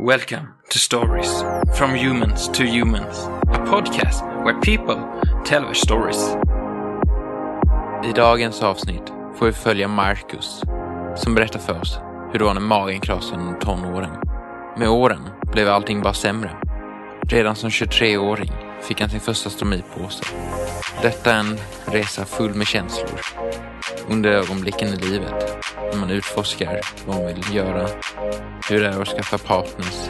Welcome to Stories from Humans to Humans, a podcast where people tell their stories. I dagens avsnitt får vi följa Marcus som berättar för oss hur det var när magen krossade under tonåren. Med åren blev allting bara sämre. Redan som 23-åring fick han sin första stomipåse. Detta är en resa full med känslor. Under ögonblicken i livet, när man utforskar vad man vill göra, hur det är att skaffa partners,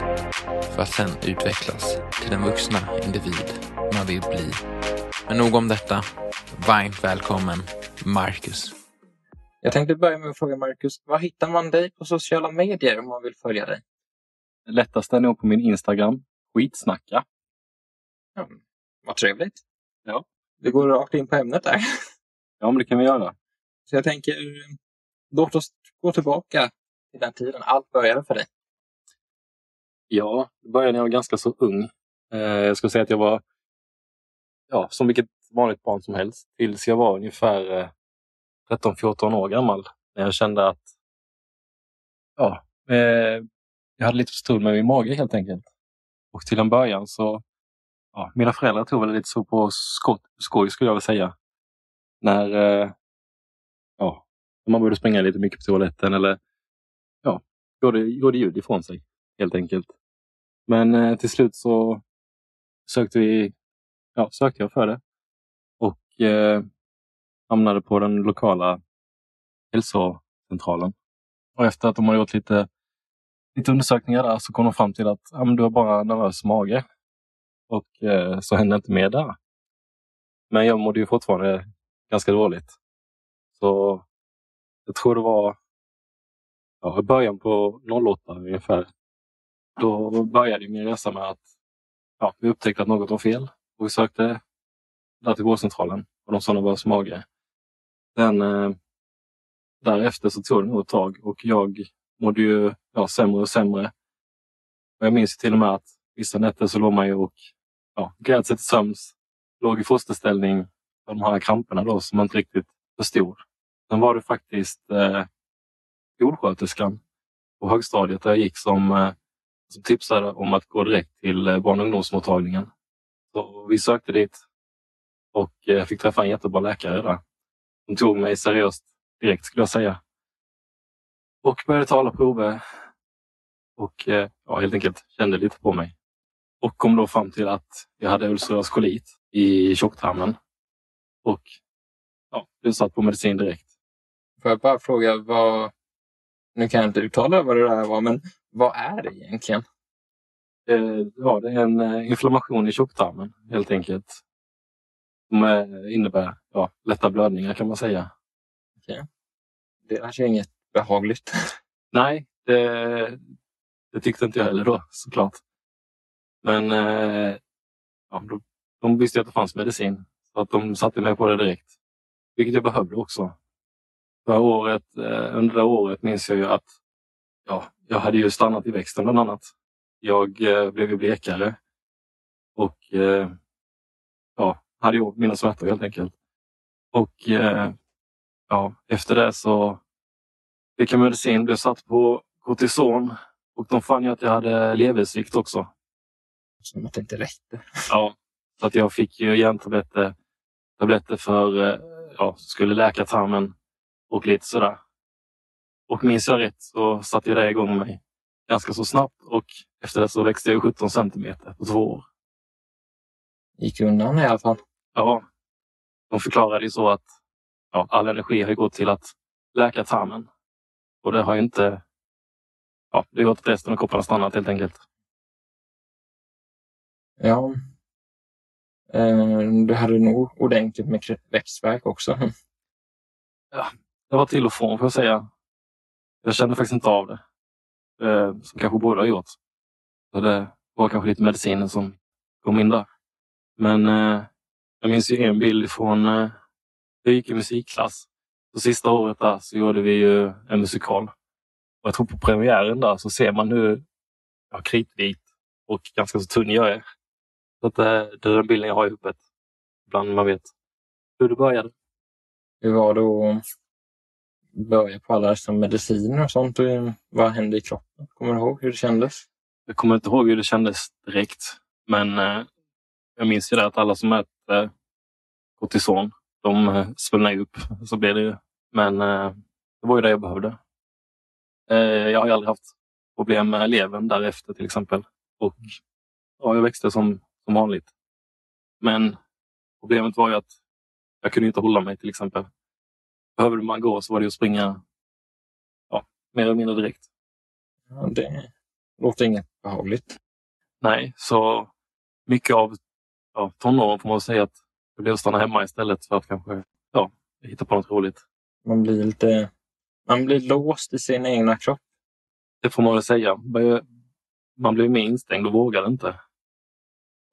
för att sen utvecklas till den vuxna individ man vill bli. Men nog om detta. Varmt välkommen, Marcus. Jag tänkte börja med att fråga Marcus, var hittar man dig på sociala medier om man vill följa dig? Det lättaste är nog på min Instagram, skitsnacka. Ja, vad trevligt. Ja. Vi går rakt in på ämnet där. Ja, men det kan vi göra. Så jag tänker, låt oss gå tillbaka till den tiden allt började för dig. Ja, det började när jag var ganska så ung. Eh, jag skulle säga att jag var ja, som vilket vanligt barn som helst tills jag var ungefär eh, 13-14 år gammal. När jag kände att ja, eh, jag hade lite strul med min mage helt enkelt. Och till en början så ja, mina föräldrar tog väl lite så på skott, skoj skulle jag vilja säga. När eh, ja, man började springa lite mycket på toaletten eller ja, gjorde, gjorde ljud ifrån sig helt enkelt. Men eh, till slut så sökte vi, ja, sökte jag för det och eh, hamnade på den lokala hälsocentralen. Och efter att de har gjort lite, lite undersökningar där så kom de fram till att ja, men du har bara nervös mage. Och eh, så hände inte mer där. Men jag mådde ju fortfarande ganska dåligt. Så jag tror det var ja, i början på 08 ungefär. Då började min resa med att ja, vi upptäckte att något var fel och vi sökte där till vårdcentralen och de sa nervös mage. Sen eh, därefter så tog det nog ett tag och jag mådde ju ja, sämre och sämre. Och jag minns till och med att vissa nätter så låg man ju och ja, grät sig till sömns, låg i fosterställning för de här kramperna då som man inte riktigt förstod. Sen var det faktiskt eh, skolsköterskan på högstadiet där jag gick som, eh, som tipsade om att gå direkt till eh, barn och ungdomsmottagningen. Så vi sökte dit och eh, fick träffa en jättebra läkare där. Hon tog mig seriöst direkt skulle jag säga. Och började tala prover och eh, ja, helt enkelt kände lite på mig. Och kom då fram till att jag hade ulcerös kolit i tjocktarmen. Och ja, blev satt på medicin direkt. Får jag bara fråga, vad... nu kan jag inte uttala vad det där var, men vad är det egentligen? Eh, ja, det är en eh, inflammation i tjocktarmen helt enkelt. Som eh, innebär ja, lätta blödningar kan man säga. Okay. Det är kanske inget behagligt. Nej, det, det tyckte inte jag heller då såklart. Men eh, ja, de, de visste att det fanns medicin. Så att de satte mig på det direkt. Vilket jag behövde också. För året, eh, under det året minns jag ju att ja, jag hade ju stannat i växten bland annat. Jag eh, blev ju blekare. Och eh, ja, hade ju mina smärtor helt enkelt. Och eh, ja, efter det så fick jag medicin, blev satt på kortison och de fann ju att jag hade leversvikt också. Som att det inte räckte. Ja, så att jag fick ju järntabletter tabletter för, eh, ja, skulle läka tarmen och lite sådär. Och minns jag rätt så satte det igång mig ganska så snabbt och efter det så växte jag 17 centimeter på två år. Gick undan i alla fall. Ja, de förklarade ju så att ja, all energi har gått till att läka tarmen. Och det har ju inte... Ja, det har gått att resten av kroppen har stannat helt enkelt. Ja. Ehm, du hade nog ordentligt med växtverk också. Det var till och från får jag säga. Jag kände faktiskt inte av det. Ehm, som kanske båda har gjort. Så det var kanske lite medicinen som kom in där. Men eh, jag minns ju en bild från eh, jag gick i musikklass. Så sista året där så gjorde vi ju en musikal. Och jag tror på premiären där så ser man hur ja, kritvit och ganska så tunn jag är. Så att, eh, det är den bilden jag har i huvudet. Ibland man vet hur det började. Hur var det att börja på alla dessa mediciner och sånt? Och vad hände i kroppen? Kommer du ihåg hur det kändes? Jag kommer inte ihåg hur det kändes direkt. Men eh, jag minns ju det att alla som äter eh, kortison, de eh, svullnar upp. Så blev det ju. Men eh, det var ju det jag behövde. Eh, jag har ju aldrig haft problem med levern därefter till exempel. Och ja, jag växte som, som vanligt. Men problemet var ju att jag kunde inte hålla mig till exempel. Behövde man gå så var det att springa ja, mer eller mindre direkt. Ja, det låter inget behagligt. Nej, så mycket av ja, tonåren får man säga att det blev att stanna hemma istället för att kanske ja, hitta på något roligt. Man blir lite man blir låst i sin egna kropp. Det får man väl säga. Man blev mer instängd och vågade inte.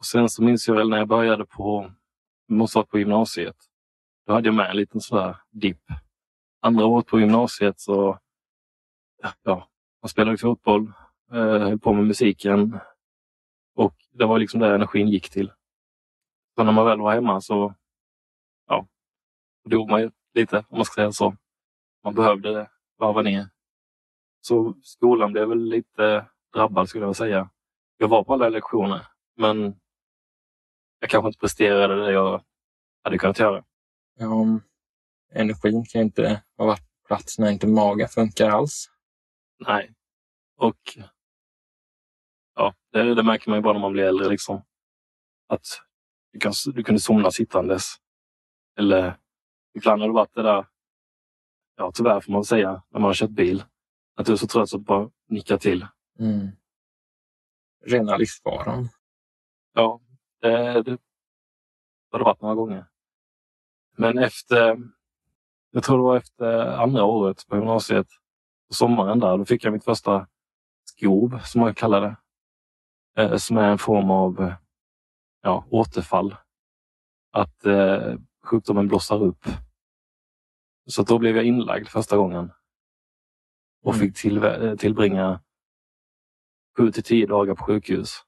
Och sen så minns jag väl när jag började på, måste på gymnasiet. Då hade jag med en liten sådär dipp. Andra året på gymnasiet så, ja, man spelade fotboll, eh, höll på med musiken. Och det var liksom där energin gick till. Så när man väl var hemma så, ja, dog man ju lite om man ska säga så. Man behövde varva ner. Så skolan blev väl lite drabbad skulle jag säga. Jag var på alla lektioner, men jag kanske inte presterade det jag hade kunnat göra. Ja, energin kan inte ha varit plats när inte magen funkar alls. Nej. Och ja, det, det märker man ju bara när man blir äldre. Liksom. Att du, kan, du kunde somna sittandes. Eller ibland har det varit det där, ja tyvärr får man säga, när man har kört bil. Att du är så trött så att du bara nickar till. Mm. Rena livsfaran. Ja, det, det har det varit några gånger. Men efter, jag tror det var efter andra året på gymnasiet, på sommaren där, då fick jag mitt första skov, som man kallar det. Eh, som är en form av ja, återfall. Att eh, sjukdomen blossar upp. Så då blev jag inlagd första gången. Och fick till, eh, tillbringa sju till tio dagar på sjukhus.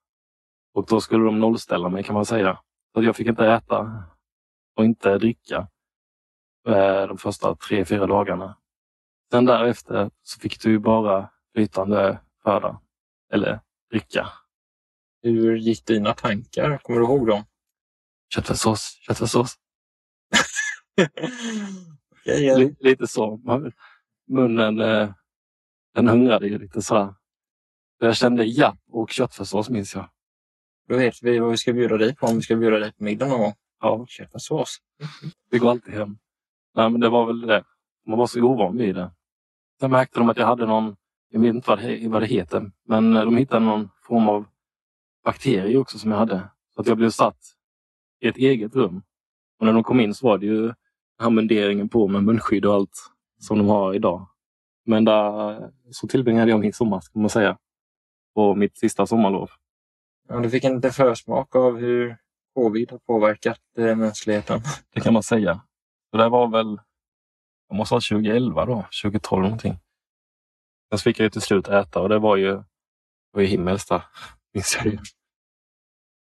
Och då skulle de nollställa mig kan man säga. Så jag fick inte äta och inte dricka eh, de första tre, fyra dagarna. Sen därefter så fick du bara flytande föda eller dricka. Hur gick dina tankar? Kommer du ihåg dem? Köttfärssås, köttfärssås. okay, Lite så. Munnen eh, den hungrade ju lite sådär. Jag kände japp och köttfärssås minns jag. Då vet vi vad vi ska bjuda dig på om vi ska bjuda dig på middag någon gång. Ja. Köttfärssås. Vi går alltid hem. Nej, men det var väl det. Man var så ovan vid det. Sen märkte de att jag hade någon, jag vet inte vad det, vad det heter, men de hittade någon form av bakterie också som jag hade. Så att jag blev satt i ett eget rum. Och när de kom in så var det ju den här munderingen på med munskydd och allt som de har idag. Men där så tillbringade jag min sommar, kan man säga. På mitt sista sommarlov. Ja, du fick en liten försmak av hur covid har påverkat eh, mänskligheten. Det kan man säga. Så det var väl, jag måste vara 2011 då, 2012 någonting. Sen fick jag ju till slut äta och det var ju, det var ju himmelskt där, minns jag ju.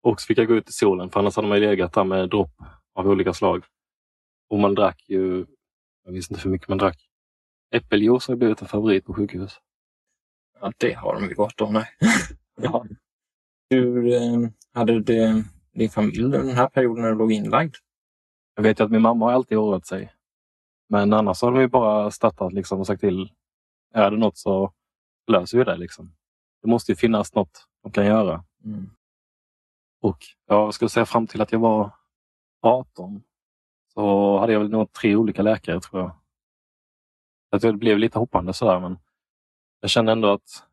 Och så fick jag gå ut i solen för annars hade man ju legat där med dropp av olika slag. Och man drack ju Jag visste inte hur mycket man drack. Äppeljuice har blivit en favorit på sjukhus. Ja, det har de ju gott om. Nej. ja. Hur eh, hade det, din familj den här perioden när du låg inlagd? Jag vet ju att min mamma har alltid oroat sig. Men annars har de ju bara stöttat liksom och sagt till. Är det något så löser vi det. Liksom. Det måste ju finnas något de kan göra. Mm. Och jag skulle säga fram till att jag var 18 så hade jag väl nog tre olika läkare tror jag. Att det blev lite hoppande sådär men jag kände ändå att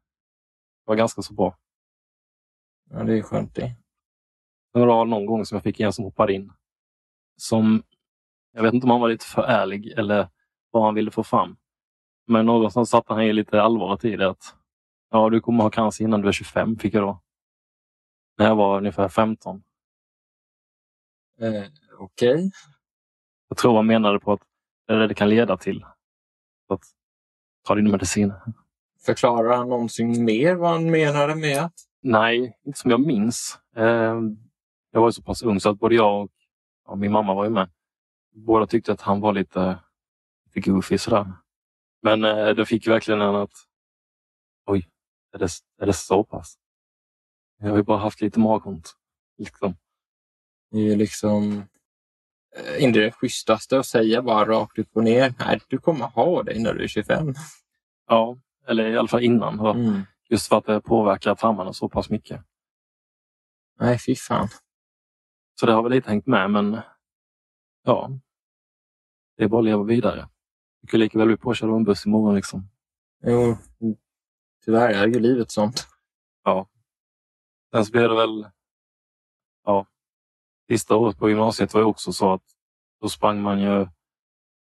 det var ganska så bra. Ja, det är skönt det. Det var någon gång som jag fick en som hoppade in. Som, jag vet inte om han var lite för ärlig eller vad han ville få fram. Men någonstans satte han ju lite allvaret i det. Att, ja, du kommer ha cancer innan du är 25, fick jag då. När jag var ungefär 15. Eh, Okej. Okay. Jag tror han menade på att det är det det kan leda till. Att, ta din medicin. Förklarar han någonsin mer vad han menade med att? Nej, inte som jag minns. Eh, jag var så pass ung så att både jag och, och min mamma var ju med. Båda tyckte att han var lite, lite goofy sådär. Men eh, det fick verkligen en att, oj, är det, är det så pass? Jag har ju bara haft lite magont. Liksom. Det är ju liksom eh, inte det schysstaste att säga bara rakt upp och ner. Nej, du kommer ha det när du är 25. Ja, eller i alla fall innan. Mm. Just för att det påverkar tarmarna så pass mycket. Nej, fy fan. Så det har väl lite hängt med, men ja. Det är bara att leva vidare. Du kan lika väl bli påkörd av en buss imorgon. Liksom. Jo, tyvärr är ju livet sånt. Ja. Sen så blev det väl... Ja. Sista året på gymnasiet var ju också så att då sprang man ju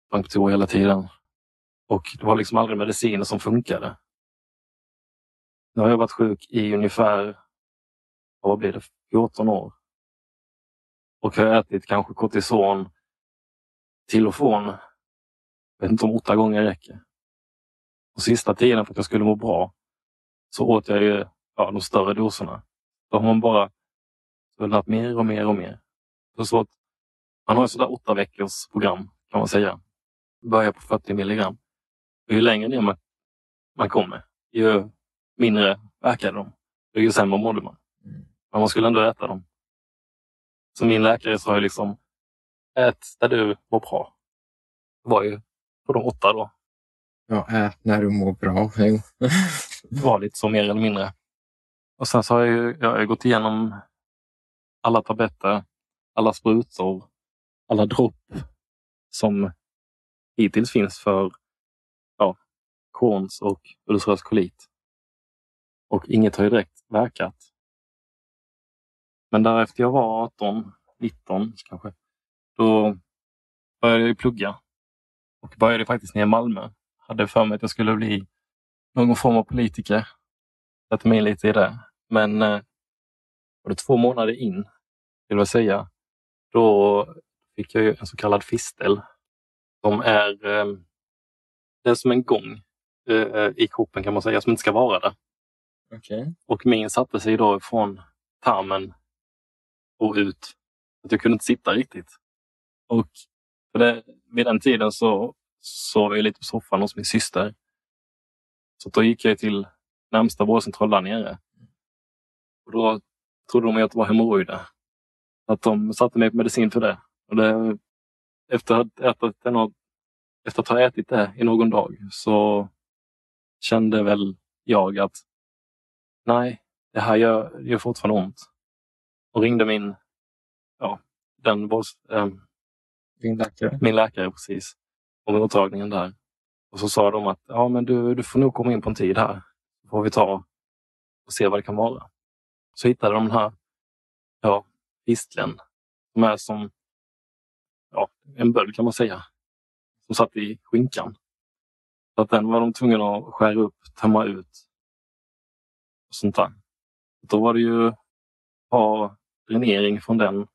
sprang på toa hela tiden. Och det var liksom aldrig mediciner som funkade. Nu har jag varit sjuk i ungefär, vad blir det, 14 år. Och har ätit kanske kortison till och från. Jag vet inte om åtta gånger räcker. Och sista tiden för att jag skulle må bra så åt jag ju ja, de större doserna. Då har man bara svullnat mer och mer och mer. Så att man har ett sådär åtta veckors program kan man säga. Börjar på 40 milligram. Och ju längre ner man, man kommer, ju mindre verkade de. Ju sämre mådde man. Men man skulle ändå äta dem. Så min läkare sa ju liksom, ät där du mår bra. Det var ju på de åtta då. Ja, ät när du mår bra. Jo. det var lite så mer eller mindre. Och sen så har jag, ju, jag har gått igenom alla tabletter, alla sprutor, alla dropp som hittills finns för ja, Crohns och ulcerös kolit. Och inget har ju direkt verkat. Men därefter jag var 18, 19 kanske, då började jag plugga. Och började faktiskt nere i Malmö. Hade för mig att jag skulle bli någon form av politiker. Satte mig in lite i det. Men eh, var det två månader in, vill jag säga, då fick jag en så kallad fistel. Som är, eh, det är som en gång eh, eh i kroppen kan man säga, som inte ska vara där. Okay. Och min satte sig då från tarmen och ut. Att jag kunde inte sitta riktigt. Och för det, vid den tiden så sov jag lite på soffan hos min syster. Så då gick jag till närmsta vårdcentral där nere. Och då trodde de att det var hemorrojder. Att de satte mig på medicin för det. Och det efter, att ätit det, efter att ha ätit det i någon dag så kände väl jag att nej, det här gör, gör fortfarande ont. Och ringde min, ja, den ähm, Din läkare? Min läkare, precis. På mottagningen där. Och så sa de att ja, men du, du får nog komma in på en tid här. Så får vi ta och se vad det kan vara. Så hittade de den här ja, fisteln. Som är som ja, en böld kan man säga. Som satt i skinkan. Så att den var de tvungna att skära upp, tömma ut. Och sånt där. Då var det ju ha dränering från den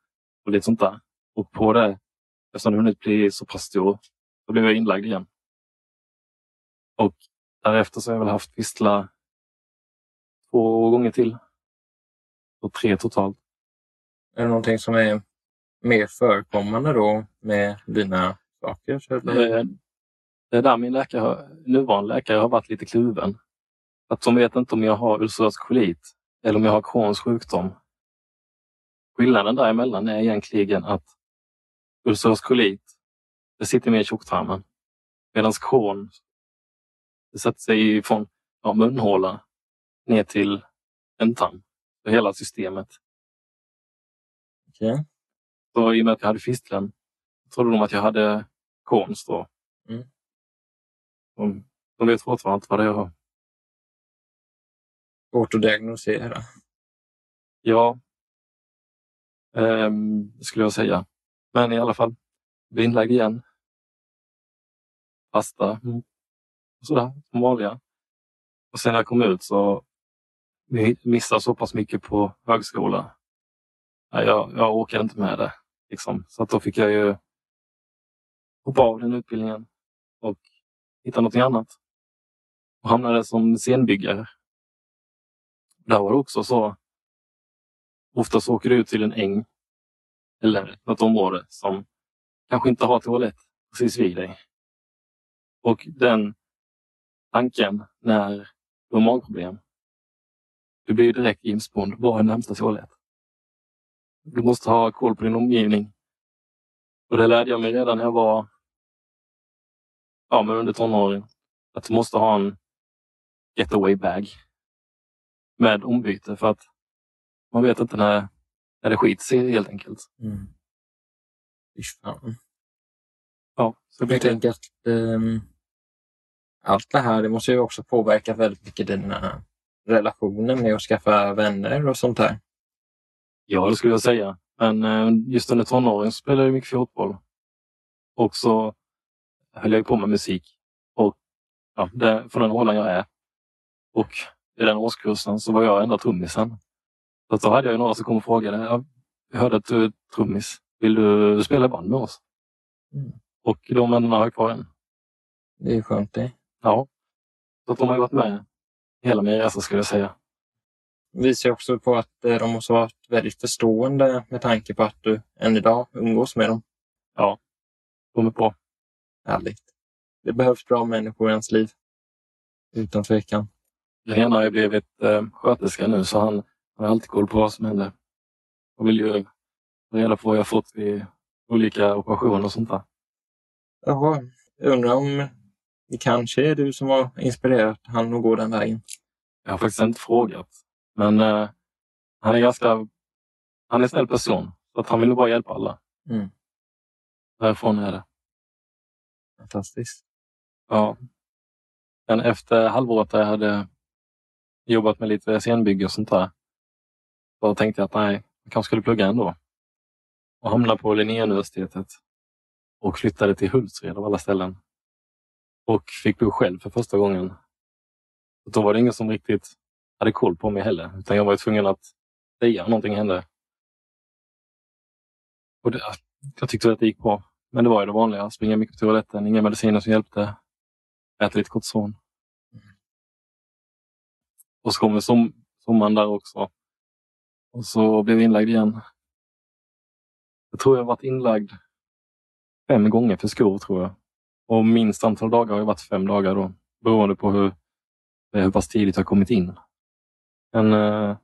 och lite sånt där. Och på det, eftersom den hunnit bli så pass stor, då blev jag inlagd igen. Och därefter så har jag väl haft vissla två gånger till. Och tre totalt. Är det någonting som är mer förekommande då med dina saker? Eh, det är där min läkare, nuvarande läkare har varit lite kluven. Att de vet inte om jag har ulcerös kolit eller om jag har Crohns sjukdom. Skillnaden däremellan är egentligen att ulcerös kolit, det sitter mer i tjocktarmen. Medan Crohn, det sätter sig från ja, munhåla ner till ändtarm. För hela systemet. Okej. Så i och med att jag hade fistlen trodde de att jag hade Crohns då. Mm. De, de vet fortfarande inte vad det är jag har. Svårt att diagnosera. Ja, ehm, skulle jag säga. Men i alla fall, blev inlagd igen. Fasta. Mm. Och sådär, som vanliga. Och sen när jag kom ut så missade så pass mycket på högskola. Nej, jag, jag orkade inte med det. Liksom. Så att då fick jag ju hoppa av den utbildningen och hitta något annat. Och hamnade som scenbyggare. Där var det också så. Oftast åker du ut till en äng eller något område som kanske inte har toalett precis vid dig. Och den tanken när du har magproblem. Du blir direkt inspånd. Var är närmsta toalett? Du måste ha koll på din omgivning. Och det lärde jag mig redan när jag var ja, men under tonåren. Att du måste ha en getaway bag med ombyte för att man vet inte när, när det skiter sig helt enkelt. Mm. Fan. Ja, så Jag tänker att ehm, allt det här det måste ju också påverka väldigt mycket dina relationer med att skaffa vänner och sånt där. Ja, det skulle jag säga. Men eh, just under tonåren spelade jag mycket fotboll. Och så höll jag på med musik. Och ja, det, från den rollen jag är. Och i den årskursen så var jag enda trummisen. Så då hade jag några som kom och frågade. Ja, jag hörde att du är trummis. Vill du spela i band med oss? Mm. Och de vännerna har jag kvar än. Det är skönt det. Ja. Så att de har varit med hela min resa skulle jag säga. Det visar ju också på att eh, de måste ha varit väldigt förstående med tanke på att du än idag umgås med dem. Kommer på. Härligt. Det behövs bra människor i ens liv. Utan tvekan. Den ena har ju blivit eh, sköterska nu så han, han har alltid koll på vad som händer. Och vill ju reda på vad jag fått vid olika operationer och sånt där. Jaha, jag undrar om det kanske är du som har inspirerat han att gå den vägen. Jag har faktiskt inte frågat. Men eh, han är ganska... Han är en snäll person. Så att han vill bara hjälpa alla. Mm. Därifrån är det. Fantastiskt. Ja. Men efter halvåret där jag hade jobbat med lite scenbygge och sånt där. Då tänkte jag att nej, jag kanske skulle plugga ändå. Och hamnade på Linnéuniversitetet. Och flyttade till Hultsfred av alla ställen. Och fick bo själv för första gången. Och då var det ingen som riktigt hade koll på mig heller. Utan jag var tvungen att säga någonting hände. Och det, jag tyckte att det gick bra. Men det var ju det vanliga. Springa mycket på toaletten, inga mediciner som hjälpte. Äta lite kortison. Och så kommer som, sommaren där också. Och så blev jag inlagd igen. Jag tror jag varit inlagd fem gånger för skor tror jag. Och minst antal dagar har jag varit fem dagar då. Beroende på hur, eh, hur pass tidigt jag kommit in. Men eh,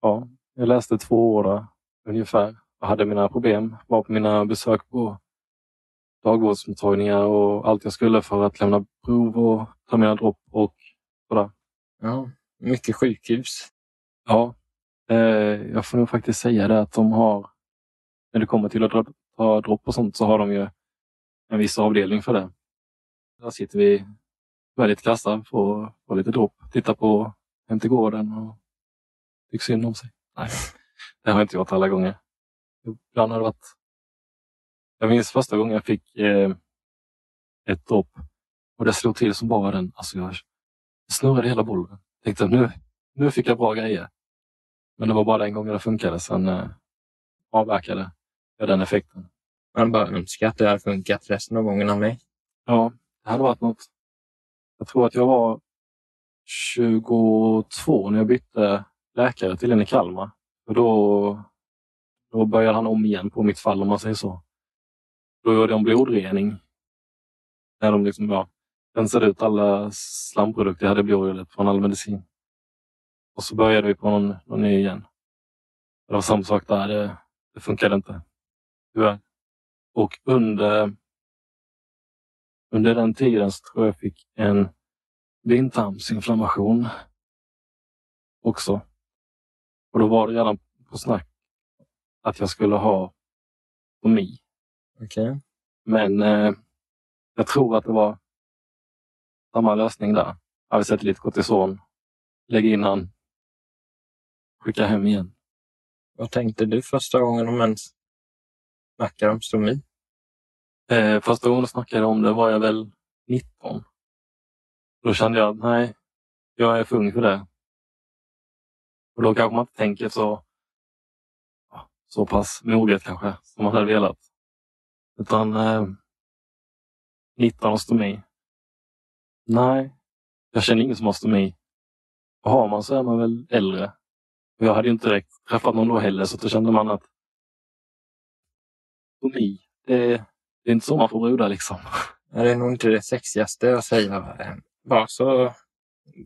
ja, jag läste två år där, ungefär. Jag hade mina problem. Var på mina besök på dagvårdsmottagningar och allt jag skulle för att lämna prov och ta mina dropp och sådär. Ja, mycket sjukhus. Ja, eh, jag får nog faktiskt säga det att de har, när det kommer till att dra, ta dropp och sånt så har de ju en viss avdelning för det. Där sitter vi väldigt kassa, får, får lite dropp, tittar på Hem till gården och tycker synd om sig. Nej, det har jag inte gjort alla gånger. Ibland har det varit... Jag minns första gången jag fick eh, ett dropp och det slog till som bara den. Alltså jag snurrade hela bollen. Tänkte nu, nu fick jag bra grejer. Men det var bara den gången det funkade. Sen eh, avverkade jag den effekten. Man bara önskar att det hade funkat resten av gångerna med. Ja, det hade varit något. Jag tror att jag var 22 när jag bytte läkare till en i Kalmar. Och då, då började han om igen på mitt fall om man säger så. Då gjorde de blodrening. När de liksom, ja, rensade ut alla slamprodukter jag hade i blodrullet från all medicin. Och så började vi på någon, någon ny igen. Det var samma sak där. Det, det funkade inte. Tyvärr. Och under, under den tiden så tror jag fick en blindtarmsinflammation också. Och då var det redan på snack att jag skulle ha stomi. Okej. Men eh, jag tror att det var samma lösning där. Jag vill sätta lite kortison, lägga in han, skicka hem igen. Vad tänkte du första gången de ens snackade om stomi? Eh, första gången jag snackade om det var jag väl 19. Då kände jag att nej, jag är för ung för det. Och då kanske man inte tänker så, så pass moget kanske som man hade velat. Utan eh, 19 och stomi. Nej, jag känner ingen som har stomi. Och har man så är man väl äldre. Och jag hade ju inte direkt träffat någon då heller så då kände man att stomi, det, det är inte så man får brudar liksom. Det är nog inte det sexigaste att säga. Bara så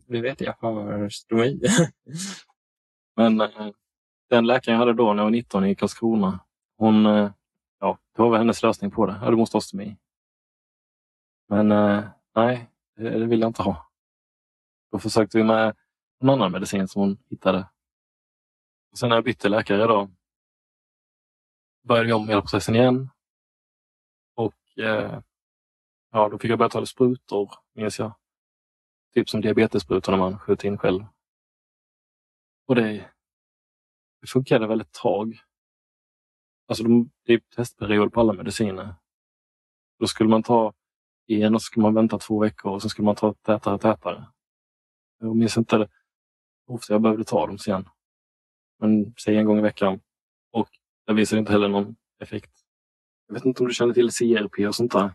du vet, jag har stomi. Men eh, den läkaren jag hade då när jag var 19 i Karlskrona, hon, eh, ja, det var väl hennes lösning på det. Ja, du måste ha stomi. Men eh, nej, Eh, det, vill jag inte ha. Då försökte vi med en annan medicin som hon hittade. Och sen när jag bytte läkare då började vi om hela processen igen. Och eh, ja, då fick jag börja ta sprutor, minns jag. Typ som diabetessprutor när man skjuter in själv. Och det, det funkade väl ett tag. Alltså de, det är testperiod på alla mediciner. Då skulle man ta en och så skulle man vänta två veckor och så skulle man ta tätare och tätare. Jag minns inte hur ofta jag behövde ta dem sen. Men säg en gång i veckan. Och det visade inte heller någon effekt. Jag vet inte om du känner till CRP och sånt där.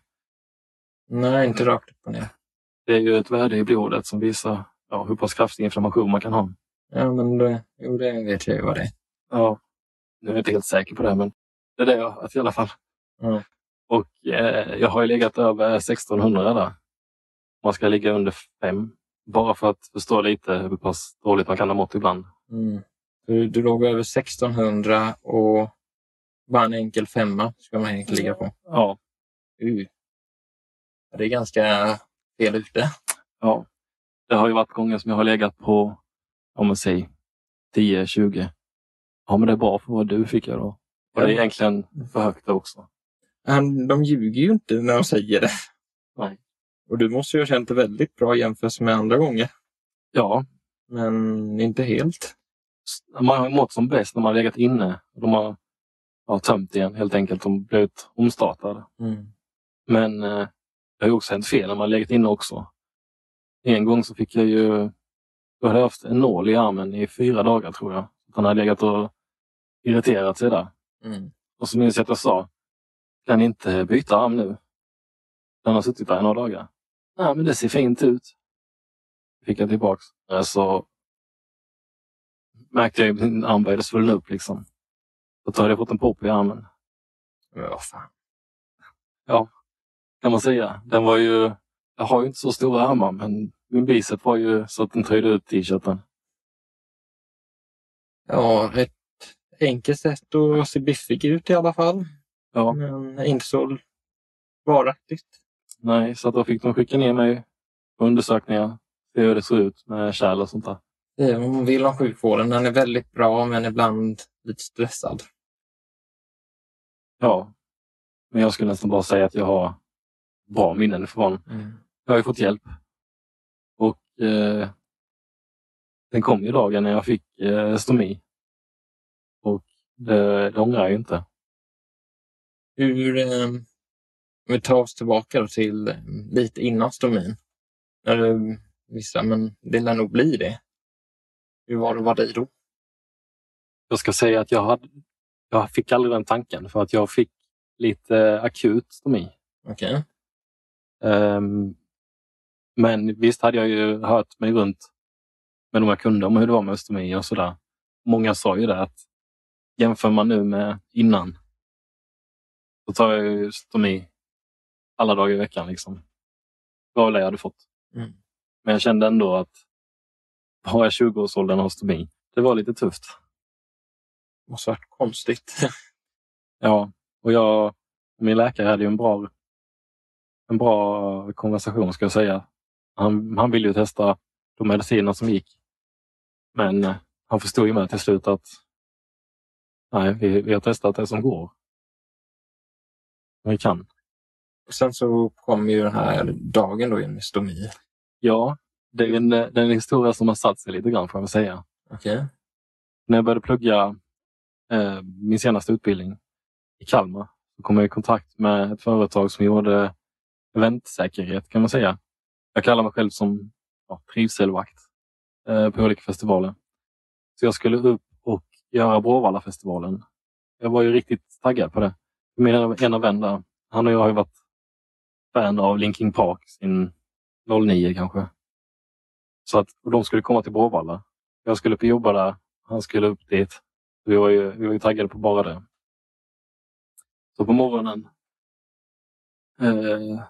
Nej, inte rakt upp och ner. Det är ju ett värde i blodet som visar ja, hur pass kraftig inflammation man kan ha. Ja, men det, jo, det vet jag ju vad det är. Ja, nu är jag inte helt säker på det, men det är det jag vet i alla fall. Ja. Och eh, jag har ju legat över 1600 där. Man ska ligga under 5. Bara för att förstå lite hur pass dåligt man kan ha mått ibland. Mm. Du, du låg över 1600 och bara en enkel femma ska man egentligen ligga på. Ja, Uh. Det är ganska fel ute. ja. Det har ju varit gånger som jag har legat på, om man säger 10-20. Ja, men det är bra för vad du fick jag då. Och det är egentligen för högt också. Han, de ljuger ju inte när de säger det. Nej. Och du måste ju ha känt det väldigt bra jämfört med andra gånger. Ja, Men inte helt. man har mått som bäst när man har legat inne. De har ja, tömt igen helt enkelt. De blivit omstartade. Mm. Men eh, det har ju också hänt fel när man har legat inne också. En gång så fick jag ju, då hade jag haft en nål i armen i fyra dagar tror jag. Han hade legat och irriterat sig där. Mm. Och så minns jag att jag sa, kan inte byta arm nu? Den har suttit där i några dagar. Nej, men det ser fint ut. Fick jag tillbaks. Så märkte jag att min arm började svullna upp liksom. Så hade jag fått en pop i armen. Men vad fan. kan man säga. Den var ju, jag har ju inte så stora armar men min bicep var ju så att den töjde ut t-shirten. Ja, ett enkelt sätt att se biffig ut i alla fall. Ja, Men inte så varaktigt. nej, så att då fick de skicka ner mig på undersökningar. Se hur det såg ut med kärl och sånt där. Det man vill om sjukvården. Den är väldigt bra men ibland lite stressad. Ja, men jag skulle nästan bara säga att jag har bra minnen från. Jag har ju fått hjälp. Och eh, den kom ju dagen när jag fick eh, stomi. Och det, det ångrar jag ju inte. Hur, eh, vi tar oss tillbaka till eh, lite innan stomin. När du visste, men det lär nog bli det. Hur var det att vara dig då? Jag ska säga att jag, hade, jag fick aldrig den tanken för att jag fick lite akut stomi. Okej. Ehm, men visst hade jag ju hört mig runt med de jag kunde om hur det var med stomi och sådär. Många sa ju det att jämför man nu med innan så tar jag ju stomi alla dagar i veckan. Liksom. var väl det jag hade fått. Mm. Men jag kände ändå att har jag 20-årsåldern och stomi, det var lite tufft. Det måste varit konstigt. Ja, och jag och min läkare hade ju en bra, en bra konversation ska jag säga. Han, han ville ju testa de mediciner som gick. Men eh, han förstod ju med till slut att nej, vi, vi har testat det som går. Vi kan. Och sen så kom ju den här dagen då med stomi. Ja, det är en, det är en historia som har satt sig lite grann får jag väl säga. Okej. När jag började plugga eh, min senaste utbildning i Kalmar så kom jag i kontakt med ett företag som gjorde eventsäkerhet kan man säga. Jag kallar mig själv som ja, trivselvakt eh, på olika festivaler. Så jag skulle upp och göra Bråvalla-festivalen. Jag var ju riktigt taggad på det. Min ena vän där, han och jag har ju varit fan av Linkin Park sin 09 kanske. Så att och de skulle komma till Bråvalla. Jag skulle upp och jobba där. Han skulle upp dit. Vi var ju, vi var ju taggade på bara det. Så på morgonen eh,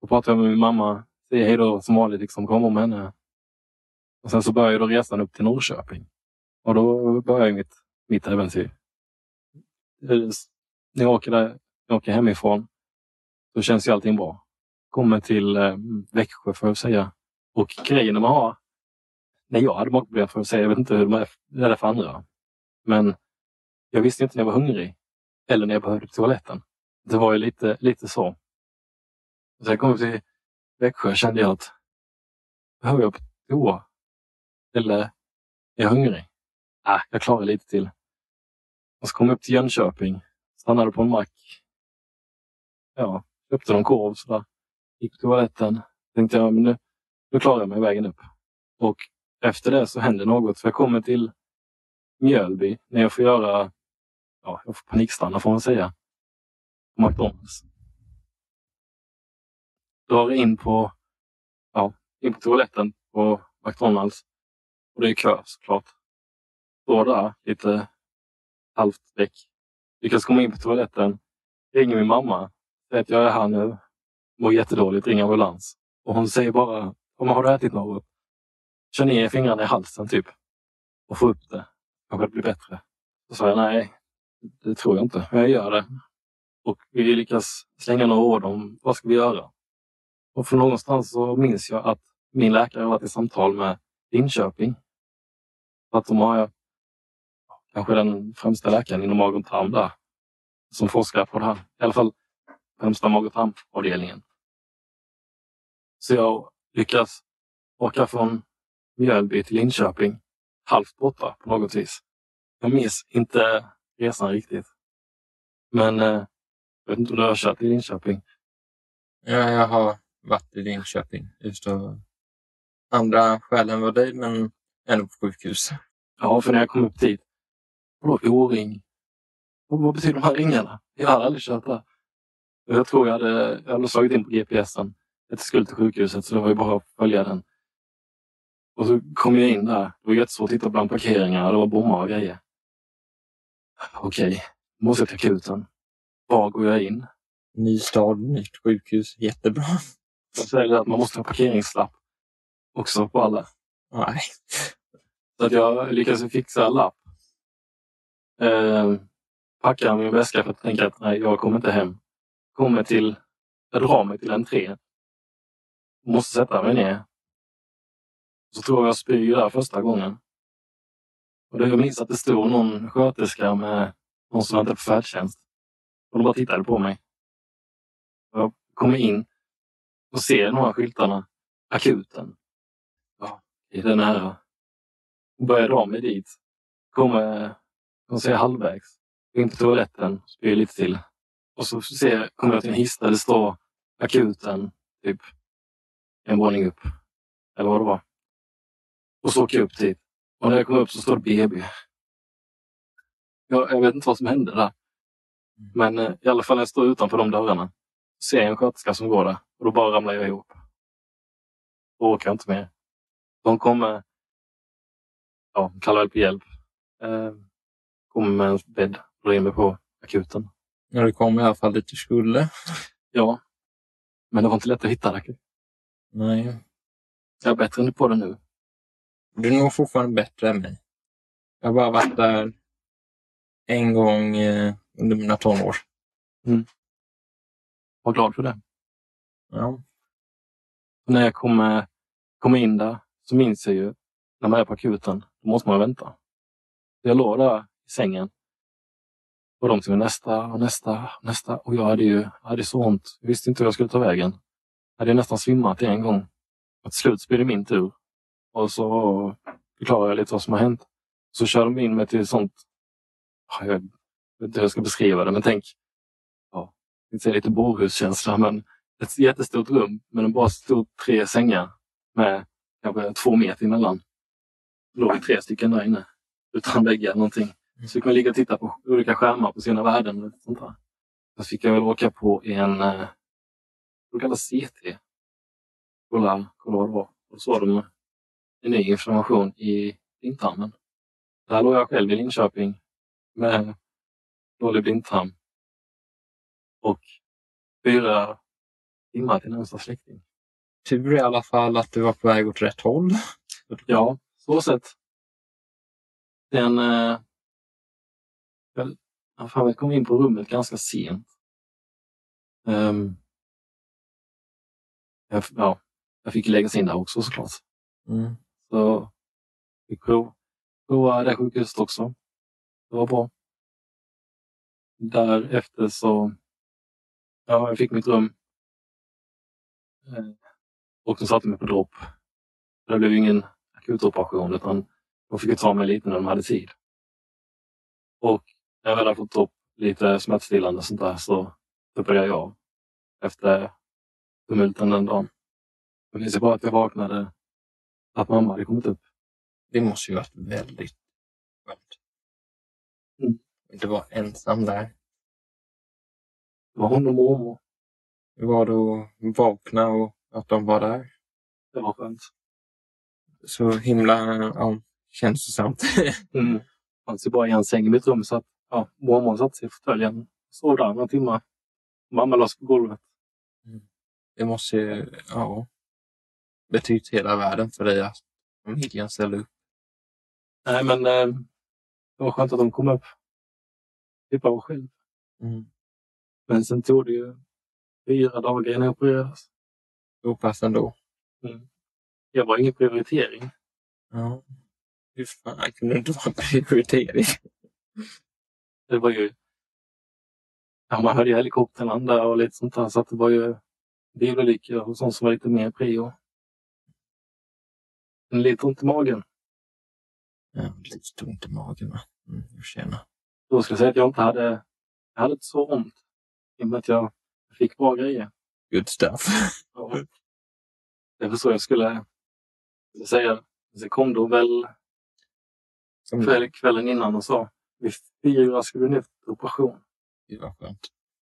då pratade jag med min mamma. Säger hej då som vanligt, liksom, kommer med henne. Och sen så började jag då resan upp till Norrköping. Och då började mitt, mitt äventyr. Eh, när jag åker, där, när jag åker hemifrån så känns ju allting bra. Kommer till eh, Växjö får jag säga. Och grejerna man har. Nej, jag hade magproblem för att säga. Jag vet inte hur de är- det är för andra. Men jag visste inte när jag var hungrig. Eller när jag behövde toaletten. Det var ju lite, lite så. Sen kom jag till Växjö kände jag att behöver jag på toa? Eller är jag hungrig? Ah, jag klarar lite till. Och så kom jag upp till Jönköping. Stannade på en mack. Ja, köpte någon korv sådär. Gick på toaletten. Tänkte jag, men nu, nu klarar jag mig vägen upp. Och efter det så hände något. För jag kommer till Mjölby när jag får göra, ja, jag får panikstanna får man säga. På McDonalds. Drar in på, ja, in på toaletten på McDonalds. Och det är kö såklart. Står där lite halvt väck. Lyckas komma in på toaletten. Ringer min mamma. Säger att jag är här nu. Mår jättedåligt. Ringer ambulans. Och hon säger bara, har du ätit något? Kör ner fingrarna i halsen typ. Och få upp det. Kanske det blir bättre. Så sa jag nej, det tror jag inte. Men jag gör det. Och vi lyckas slänga några ord om vad ska vi göra. Och från någonstans så minns jag att min läkare har varit i samtal med Linköping. Att de har kanske den främsta läkaren inom mag och tarm där. Som forskar på det här. I alla fall främsta mag och tarmavdelningen. Så jag lyckas åka från Mjölby till Linköping halvt borta på något vis. Jag minns inte resan riktigt. Men eh, jag vet inte om du har kört i Linköping? Ja, jag har varit i Linköping just av andra skäl än vad dig, men ändå på sjukhus. Ja, för när jag kom upp dit. Vadå O-ring? Vad, betyder de här ringarna? Jag har aldrig kört. Och Jag tror jag hade, jag hade slagit in på GPSen. Jag skulle till sjukhuset, så det var ju bara att följa den. Och så kom jag in där. Det var jättesvårt att hitta bland parkeringar. Det var bommar och grejer. Okej, måste jag till akuten. Var går jag in? Ny stad, nytt sjukhus. Jättebra. Så säger det att man måste ha parkeringslapp också på alla. Nej. Så att jag lyckades fixa en lapp. Eh, packar min väska för att tänka att nej, jag kommer inte hem. Kommer till, jag drar mig till entrén. Måste sätta mig ner. Så tror jag jag spyr där första gången. Och då jag minns att det stod någon sköterska med någon som väntade på färdtjänst. Och de bara tittade på mig. Och jag kommer in och ser de här skyltarna. Akuten. Ja, det är nära. Börjar dra mig dit. Kommer, jag säger halvvägs. Går in på toaletten, spyr lite till. Och så ser, kommer jag till en hiss där det står akuten, typ en våning upp. Eller vad det var. Och så åker jag upp dit. Och när jag kommer upp så står det BB. Jag, jag vet inte vad som hände där. Men eh, i alla fall när jag står utanför de dörrarna ser jag en sköterska som går där. Och då bara ramlar jag ihop. Då orkar jag inte mer. De kommer ja, kallar väl på hjälp. Eh, kommer med en bädd och drar in mig på akuten. Ja, du kom i alla fall dit du skulle. Ja, men det var inte lätt att hitta det. Nej. Jag är bättre på det nu. Du är nog fortfarande bättre än mig. Jag har bara varit där en gång eh, under mina tonår. Var glad för det. Ja. när jag kommer, kommer in där så minns jag ju när man är på akuten, då måste man vänta. Jag låg där sängen och de tog nästa och nästa och nästa och jag hade ju jag hade så ont. Jag visste inte hur jag skulle ta vägen. Jag hade nästan svimmat en gång. Och till slut så blev det min tur. Och så förklarade jag lite vad som har hänt. Så kör de in mig till ett sånt, jag vet inte hur jag ska beskriva det, men tänk, ja, det är lite bårhuskänsla, men ett jättestort rum men det bara stod tre sängar med kanske två meter emellan. Det låg tre stycken där inne utan väggar någonting. Så fick man ligga och titta på olika skärmar på sina värden. Och sånt där. Så fick jag väl åka på en, eh, vad kallas CT. Kolla, kolla vad det var. Och så var de en ny inflammation i blindtarmen. Där låg jag själv i Linköping med dålig blindtarm. Och fyra timmar till närmsta släkting. Tur i alla fall att du var på väg åt rätt håll. Ja, så sett. Den... Jag, fan, jag kom in på rummet ganska sent. Ehm, jag, ja, jag fick läggas in där också såklart. Mm. Så fick prov, prova det sjukhuset också. Det var bra. Därefter så... Ja, jag fick mitt rum. Eh, och de satte mig på dropp. Det blev ingen akutoperation utan de fick ta mig lite när de hade tid. Och när jag väl hade fått upp lite smärtstillande och sånt där så tuppade jag av efter tumulten den dagen. Jag minns bara att jag vaknade att mamma hade kommit upp. Det måste ju varit väldigt skönt. Mm. Inte vara ensam där. Det var hon och mormor. Hur var det att vakna och att de var där? Det var skönt. Så himla ja, känslosamt. Mm. Fanns ju bara en säng i mitt rum så att ja, mormor satte sig i fåtöljen och sov där några timmar. Mamma lades på golvet. Det måste ju, ja, betytt hela världen för dig att familjen ställde upp. Nej men eh, det var skönt att de kom upp. Slippa vara själv. Mm. Men sen tog det ju fyra dagar innan jag opererades. Så pass ändå. Jag var ingen prioritering. Ja. Hur fan kunde det inte vara en prioritering? Det var ju... Ja, man hörde ju helikoptern landa och lite sånt där. Så att det var ju bilolyckor och sånt som var lite mer prio. Men lite ont i magen. Ja, lite ont i magen va? Mm, jag känner. Då skulle jag säga att jag inte hade... Jag hade inte så ont. I och med att jag fick bra grejer. Good stuff. Ja. Det var så jag skulle, skulle säga. Så kom då väl kväll, kvällen innan och sa vid fyra ska du ner för operation. Gud vad skönt.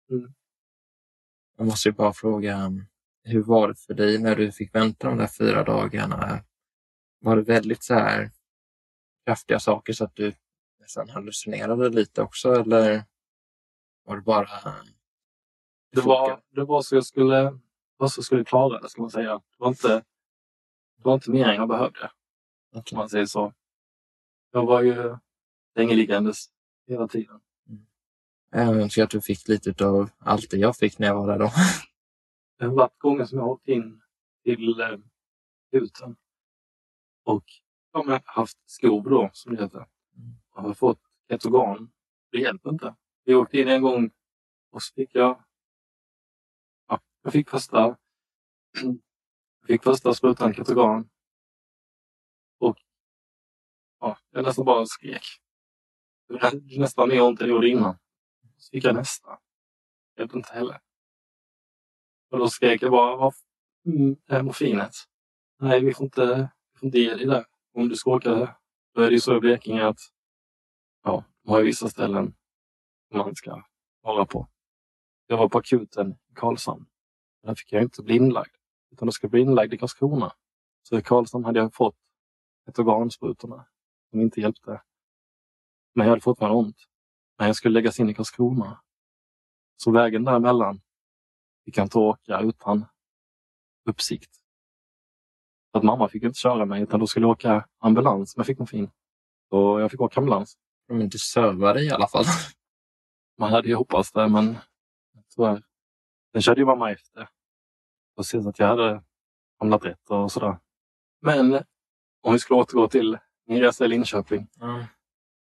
Mm. Jag måste ju bara fråga, um, hur var det för dig när du fick vänta de där fyra dagarna? Var det väldigt så här kraftiga saker så att du nästan hallucinerade lite också eller var det bara... Det var, det var så jag skulle, det var så skulle klara det, ska man säga. Det var inte, det var inte mer än jag behövde, om man säger så. Jag var ju längeliggandes hela tiden. Jag önskar att du fick lite av allt det jag fick när jag var där då. Det har varit gånger som jag har åkt in till eh, huten och ja, men haft skov då, som det heter. Jag har fått organ. Det hjälper inte. Vi åkte in en gång och så fick jag... Ja, jag fick första... Jag fick första sprutan Ketorgan. Och ja, jag nästan bara skrek. Det nästan mer ont än det gjorde innan. Så fick jag nästa. Det hjälpte inte heller. Och då skrek jag bara, vad mm, är morfinet? Nej, vi får inte, vi får inte ge dig det. Om du ska åka det. Då är det ju så i Blekinge att ja, de har ju vissa ställen man ska vara på. Jag var på akuten i Karlshamn. Där fick jag inte bli inlagd. Utan då ska jag bli inlagd i Karlskrona. Så i Karlshamn hade jag fått ett organsprutorna som inte hjälpte. Men jag hade fortfarande ont. Men jag skulle läggas in i Karlskrona. Så vägen däremellan fick jag inte åka utan uppsikt. Att mamma fick inte köra mig utan då skulle jag åka ambulans med fickmorfin. Så jag fick åka ambulans. De inte servar dig i alla fall. Man hade ju hoppats det men tyvärr. Sen körde ju mamma efter. Och se att jag hade hamnat rätt och sådär. Men om vi skulle återgå till min resa i Linköping. Ja.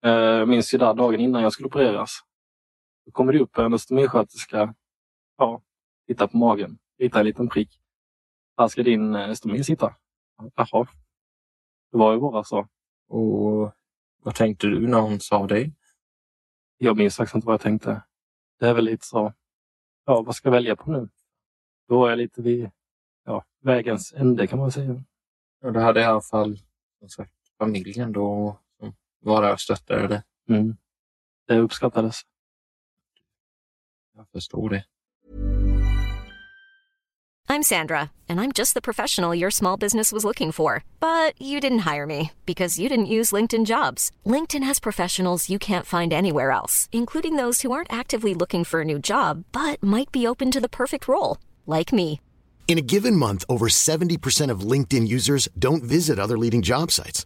Eh, Jag minns ju där dagen innan jag skulle opereras. Då kommer det upp en östomisköterska. Ja, titta på magen, rita en liten prick. Här ska din eh, östomi sitta. Jaha. Det var ju bara så. Och vad tänkte du när hon sa det? Jag minns faktiskt inte vad jag tänkte. Det är väl lite så. Ja, vad ska jag välja på nu? Då var jag lite vid ja, vägens ände kan man säga. Och du hade i alla fall som sagt, familjen då som var där och stöttade dig. Mm. Det uppskattades. Jag förstår det. I'm Sandra, and I'm just the professional your small business was looking for. But you didn't hire me because you didn't use LinkedIn jobs. LinkedIn has professionals you can't find anywhere else, including those who aren't actively looking for a new job but might be open to the perfect role, like me. In a given month, over 70% of LinkedIn users don't visit other leading job sites.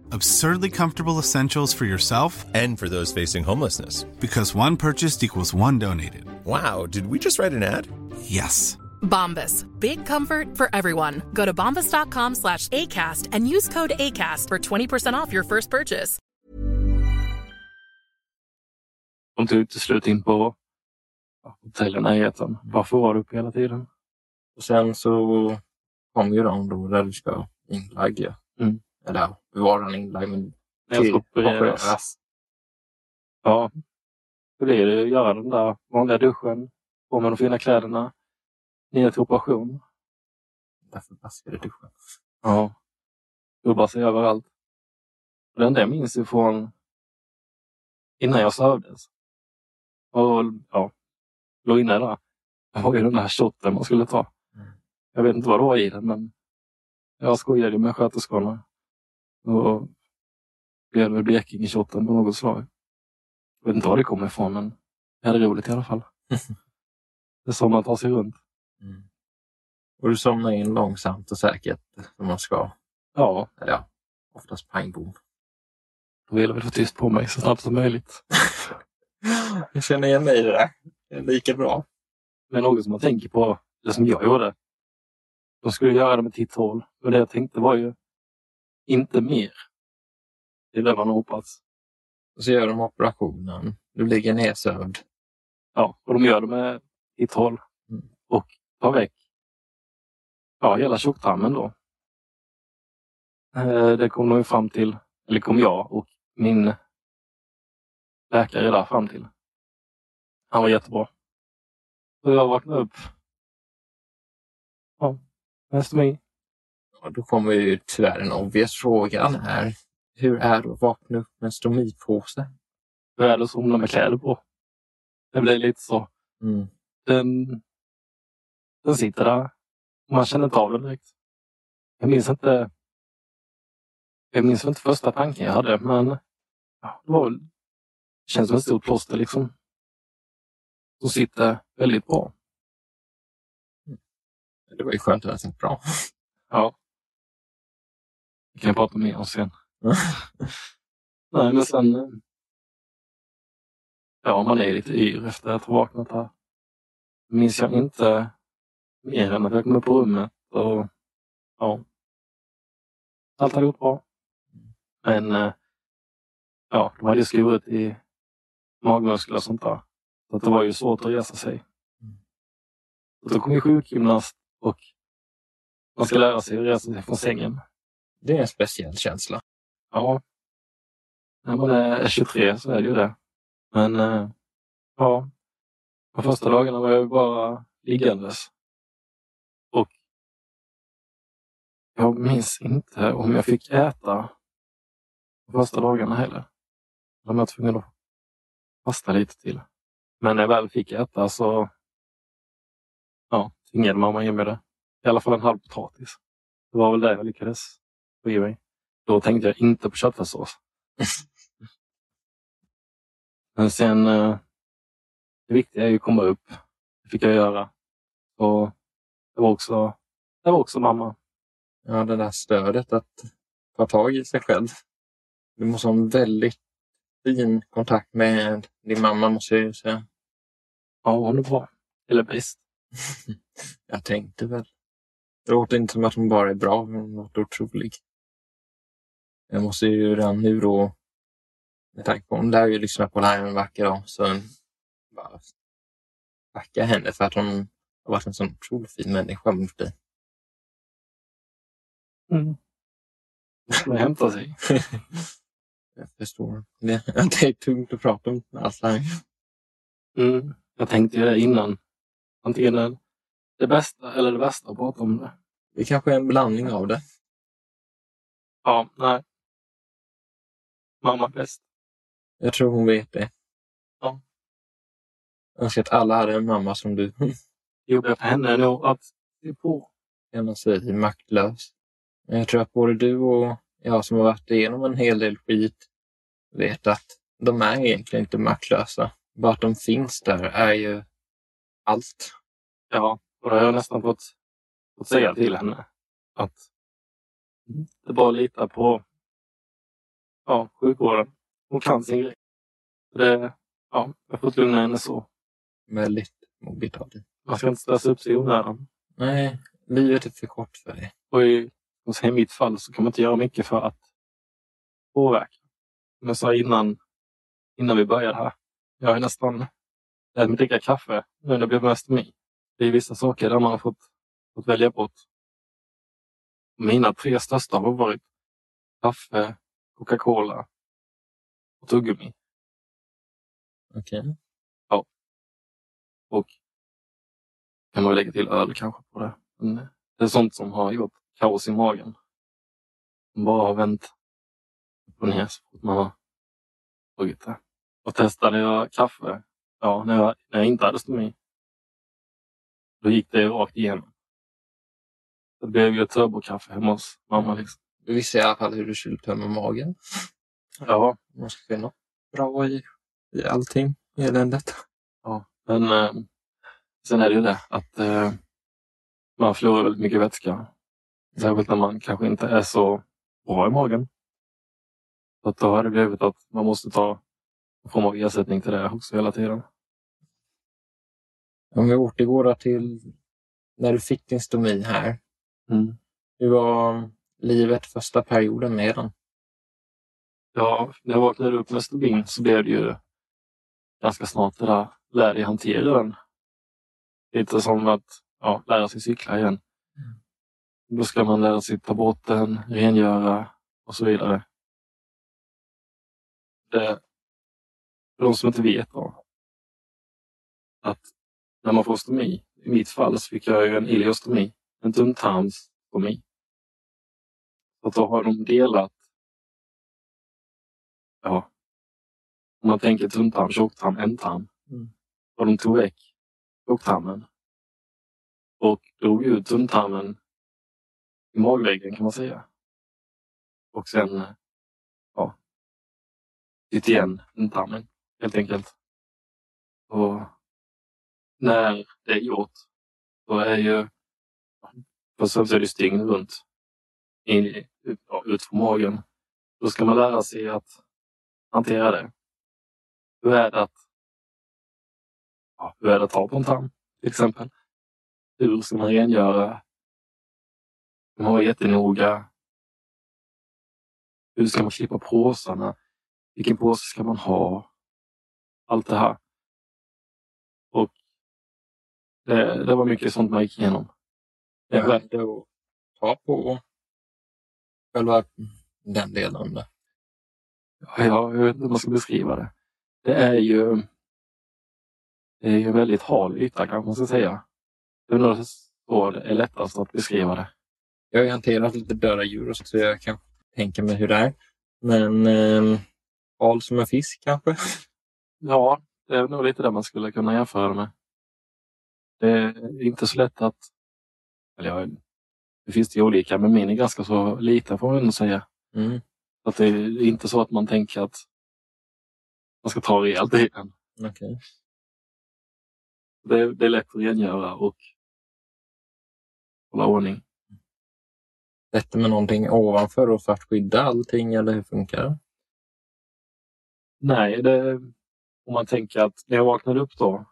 Absurdly comfortable essentials for yourself And for those facing homelessness. because one purchased equals one donated. Wow, did we just write an ad? Yes. Bombas. Big comfort for everyone. Go to bombas.com slash ACAST and use code ACAST for 20% off your first purchase. De tog till slut in på ja, hotell i närheten. Varför var du uppe hela tiden? Och sen så kom ju de då där du ska inlagga. Mm. Eller ja, du var redan inlagd men jag ska opereras. Ja, då blir det att göra den där vanliga duschen, på med de fina kläderna, ner till operation. Den förbaskade duschen. Ja. Gubbar sig överallt. Och enda jag minns ifrån innan jag sövdes och ja, låg inne där. Det var ju den där shotten man skulle ta. Mm. Jag vet inte vad det var i den men jag skojade med sköterskorna. Och blev väl Blekinge-shotten på något slag. Jag vet inte var det kommer ifrån men jag hade roligt i alla fall. Det är så man tar sig runt. Mm. Och du somnar in långsamt och säkert som man ska. Ja, Eller ja, oftast pang bom. då vill jag väl få tyst på mig så snabbt som möjligt. Jag känner igen mig i det där. Det är lika bra. Men något som man tänker på, det som jag gjorde. De skulle göra det med titthål. Men det jag tänkte var ju inte mer. Det är det man har hoppats. Och så gör de operationen. Du ligger nedsövd. Ja, och de gör det med titthål. Mm. Och tar väck ja, hela tjocktarmen då. Eh, Det kom de ju fram till, eller kom jag och min läkare där fram till. Han var jättebra. Så jag vaknade upp. Ja, östomi. Och då kommer ju tyvärr den obvious frågan här. Hur är det att vakna upp med en stomipåse? Hur är det att somna med kläder på? Det blir lite så. Mm. Den, den sitter där. Man känner inte av den direkt. Jag minns inte jag minns inte första tanken jag hade, men ja, det var väl, det känns som ett stort plåster liksom. Som sitter väldigt bra. Det var ju skönt att det bra. Ja. Det kan jag prata mer om sen. Nej, men sen... eh, Ja, man är lite yr efter att ha vaknat här. Minns jag inte mer än att jag kom upp på rummet och ja. Allt hade gått bra. Men eh, ja, de hade ju skurit i magmuskler och sånt där. Så det var ju svårt att resa sig. Och då kom ju sjukgymnast och man ska lära sig att resa sig från sängen. Det är en speciell känsla. Ja. När man är 23 så är det ju det. Men eh, ja, de första dagarna var jag bara liggandes. Och jag minns inte om jag fick äta de första dagarna heller. De var tvungen att fasta lite till. Men när jag väl fick äta så ja, tvingade mamma in med det. I alla fall en halv potatis. Det var väl det jag lyckades i mig. Då tänkte jag inte på köttfärssås. Men sen, eh, det viktiga är ju att komma upp. Det fick jag göra. Och det var också, det var också mamma. Ja, det där stödet att ta tag i sig själv. Du måste ha en väldigt fin kontakt med din mamma måste jag ju säga. Ja, hon är bra. Eller bäst. jag tänkte väl. Det låter inte som att hon bara är bra, men hon låter otrolig. Jag måste ju redan nu då, med tanke på hon lär ju lyssna på det här en vacker dag, så bara tacka henne för att hon har varit en sån otroligt fin människa mot dig. Mm. Man hämtar sig. jag förstår. Det, det är tungt att prata om det här. Mm. Jag tänkte ju det innan. Antingen det, det bästa eller det värsta att prata om det. Det kanske är en blandning av det. Ja, nej. Mamma bäst. Jag tror hon vet det. Ja. Jag önskar att alla hade en mamma som du. Jobbigt för henne är nog att se på. Känna sig maktlös. Men jag tror att både du och jag som har varit igenom en hel del skit vet att de är egentligen inte maktlösa. Bara att de finns där är ju allt. Ja, och det har jag nästan fått, fått säga till henne. Att det bara lita på ja, sjukvården. Hon kan sin grej. Det, ja, jag fått lugna henne så. Väldigt modigt av dig. Man ska inte stressa upp sig i onödan. Nej, livet är för kort för det. Och i, och i mitt fall så kan man inte göra mycket för att påverka. Som jag sa innan, innan vi började här. Jag har nästan lärt mig dricka kaffe nu när det blev mastemi. Det är vissa saker där man har fått, fått välja bort. Mina tre största har varit kaffe, Coca-Cola och tuggummi. Okej. Okay. Ja. Och kan man lägga till öl kanske på det. Men det är sånt som har gjort kaos i magen. Man bara har vänt upp och ner så fort man har tagit det. Och testade jag kaffe, ja, när jag, när jag inte hade stomi. Då gick det rakt igenom. Det blev ju ett turbokaffe hemma hos mamma. Liksom. Du visste i alla fall hur du skulle tömma magen. Ja. Man ska finna bra i, i allting, i eländet. Ja, men eh, sen är det ju det att eh, man förlorar väldigt mycket vätska. Särskilt när man kanske inte är så bra i magen. Så att då har det blivit att man måste ta form av ersättning till det också hela tiden. Om vi återgår till när du fick din stomi här. Mm. Hur var livet första perioden med den? Ja, när jag vaknade upp med stomin så blev det ju ganska snart det där, lär dig hantera den. Lite som att ja, lära sig cykla igen. Mm. Då ska man lära sig ta bort den, rengöra och så vidare. Det, för de som inte vet då, att när man får stomi, i mitt fall så fick jag ju en ileostomi, en tunntarmsstomi. Så då har de delat, ja, om man tänker tunntarm, tjocktarm, ändtarm. Mm. Och de tog väck tjocktarmen och drog ut tunntarmen i magväggen kan man säga. Och sen ja, sitt igen ändtarmen helt enkelt. Och när det är gjort, då är ju först så är det stygn runt in, ja, ut från magen. Då ska man lära sig att hantera det. Hur är det att, ja, hur är det att ta på en tarm till exempel? Hur ska man rengöra? Man var jättenoga. Hur ska man klippa påsarna? Vilken påse ska man ha? allt det här. Och det, det var mycket sånt man gick igenom. Det är värt att ta på själva den delen. Ja, jag vet inte hur man ska beskriva det. Det är ju det är ju en väldigt hal yta kanske man ska säga. Det är nog så det är lättast att beskriva det. Jag har ju hanterat lite döda djur så, jag kan tänka mig hur det är. Men eh, hal som en fisk kanske? Ja, det är nog lite det man skulle kunna jämföra med. Det är inte så lätt att... Eller ja, det finns det ju olika, men min är ganska så liten får man ändå säga. Mm. Att det är inte så att man tänker att man ska ta rejält i den. Okay. Det, det är lätt att rengöra och hålla ordning. Sätter man någonting ovanför och för att skydda allting eller hur funkar det? Nej, det, om man tänker att när jag vaknade upp då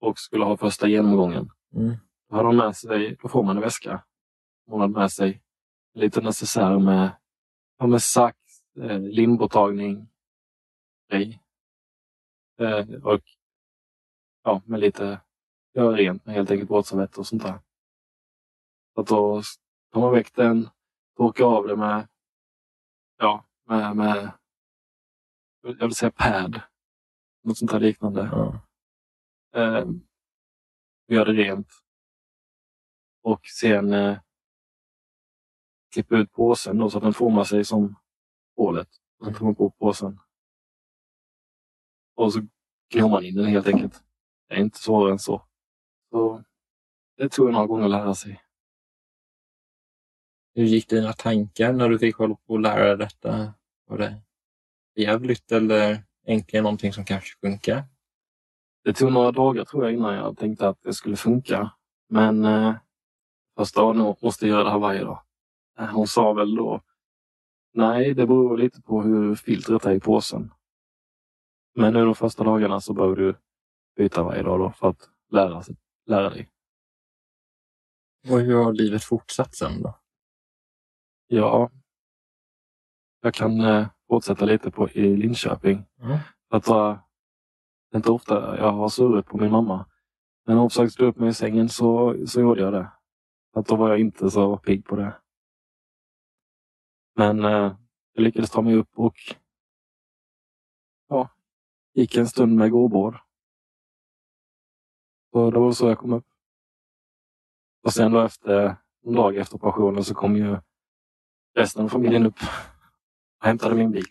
och skulle ha första genomgången. Mm. Då hade de med sig, då får man en väska. Hon hade med sig en liten necessär med, ja, med sax, eh, limborttagning, grej. Eh, och ja, med lite göra rent med helt enkelt våtservetter och sånt där. Så att då tar man väck den, torkar av det med, ja, med, med jag vill säga pad. Något sånt där liknande. Ja. Eh, gör det rent. Och sen eh, klippa ut påsen då, så att den formar sig som hålet. Och sen tar man på påsen. Och så gnår man in den helt enkelt. Det är inte svårare än så. så det tog några gånger att lära sig. Hur gick dina tankar när du fick hålla på att lära dig detta? Var det jävligt eller äntligen någonting som kanske funkar? Det tog några dagar tror jag innan jag tänkte att det skulle funka. Men eh, första dagen måste jag göra det här varje dag. Eh, hon sa väl då, nej det beror lite på hur filtret är i påsen. Men nu de första dagarna så behöver du byta varje dag då för att lära, sig, lära dig. Och hur har livet fortsatt sen då? Ja, jag kan eh, fortsätta lite på i Linköping. Mm. Att uh, det är inte ofta jag har surrat på min mamma. Men när hon försökte slå upp mig i sängen så, så gjorde jag det. Att då var jag inte så pigg på det. Men eh, jag lyckades ta mig upp och ja, gick en stund med gåbord. Så det var så jag kom upp. Och sen då efter en dag efter operationen så kom ju resten av familjen upp och hämtade min bil.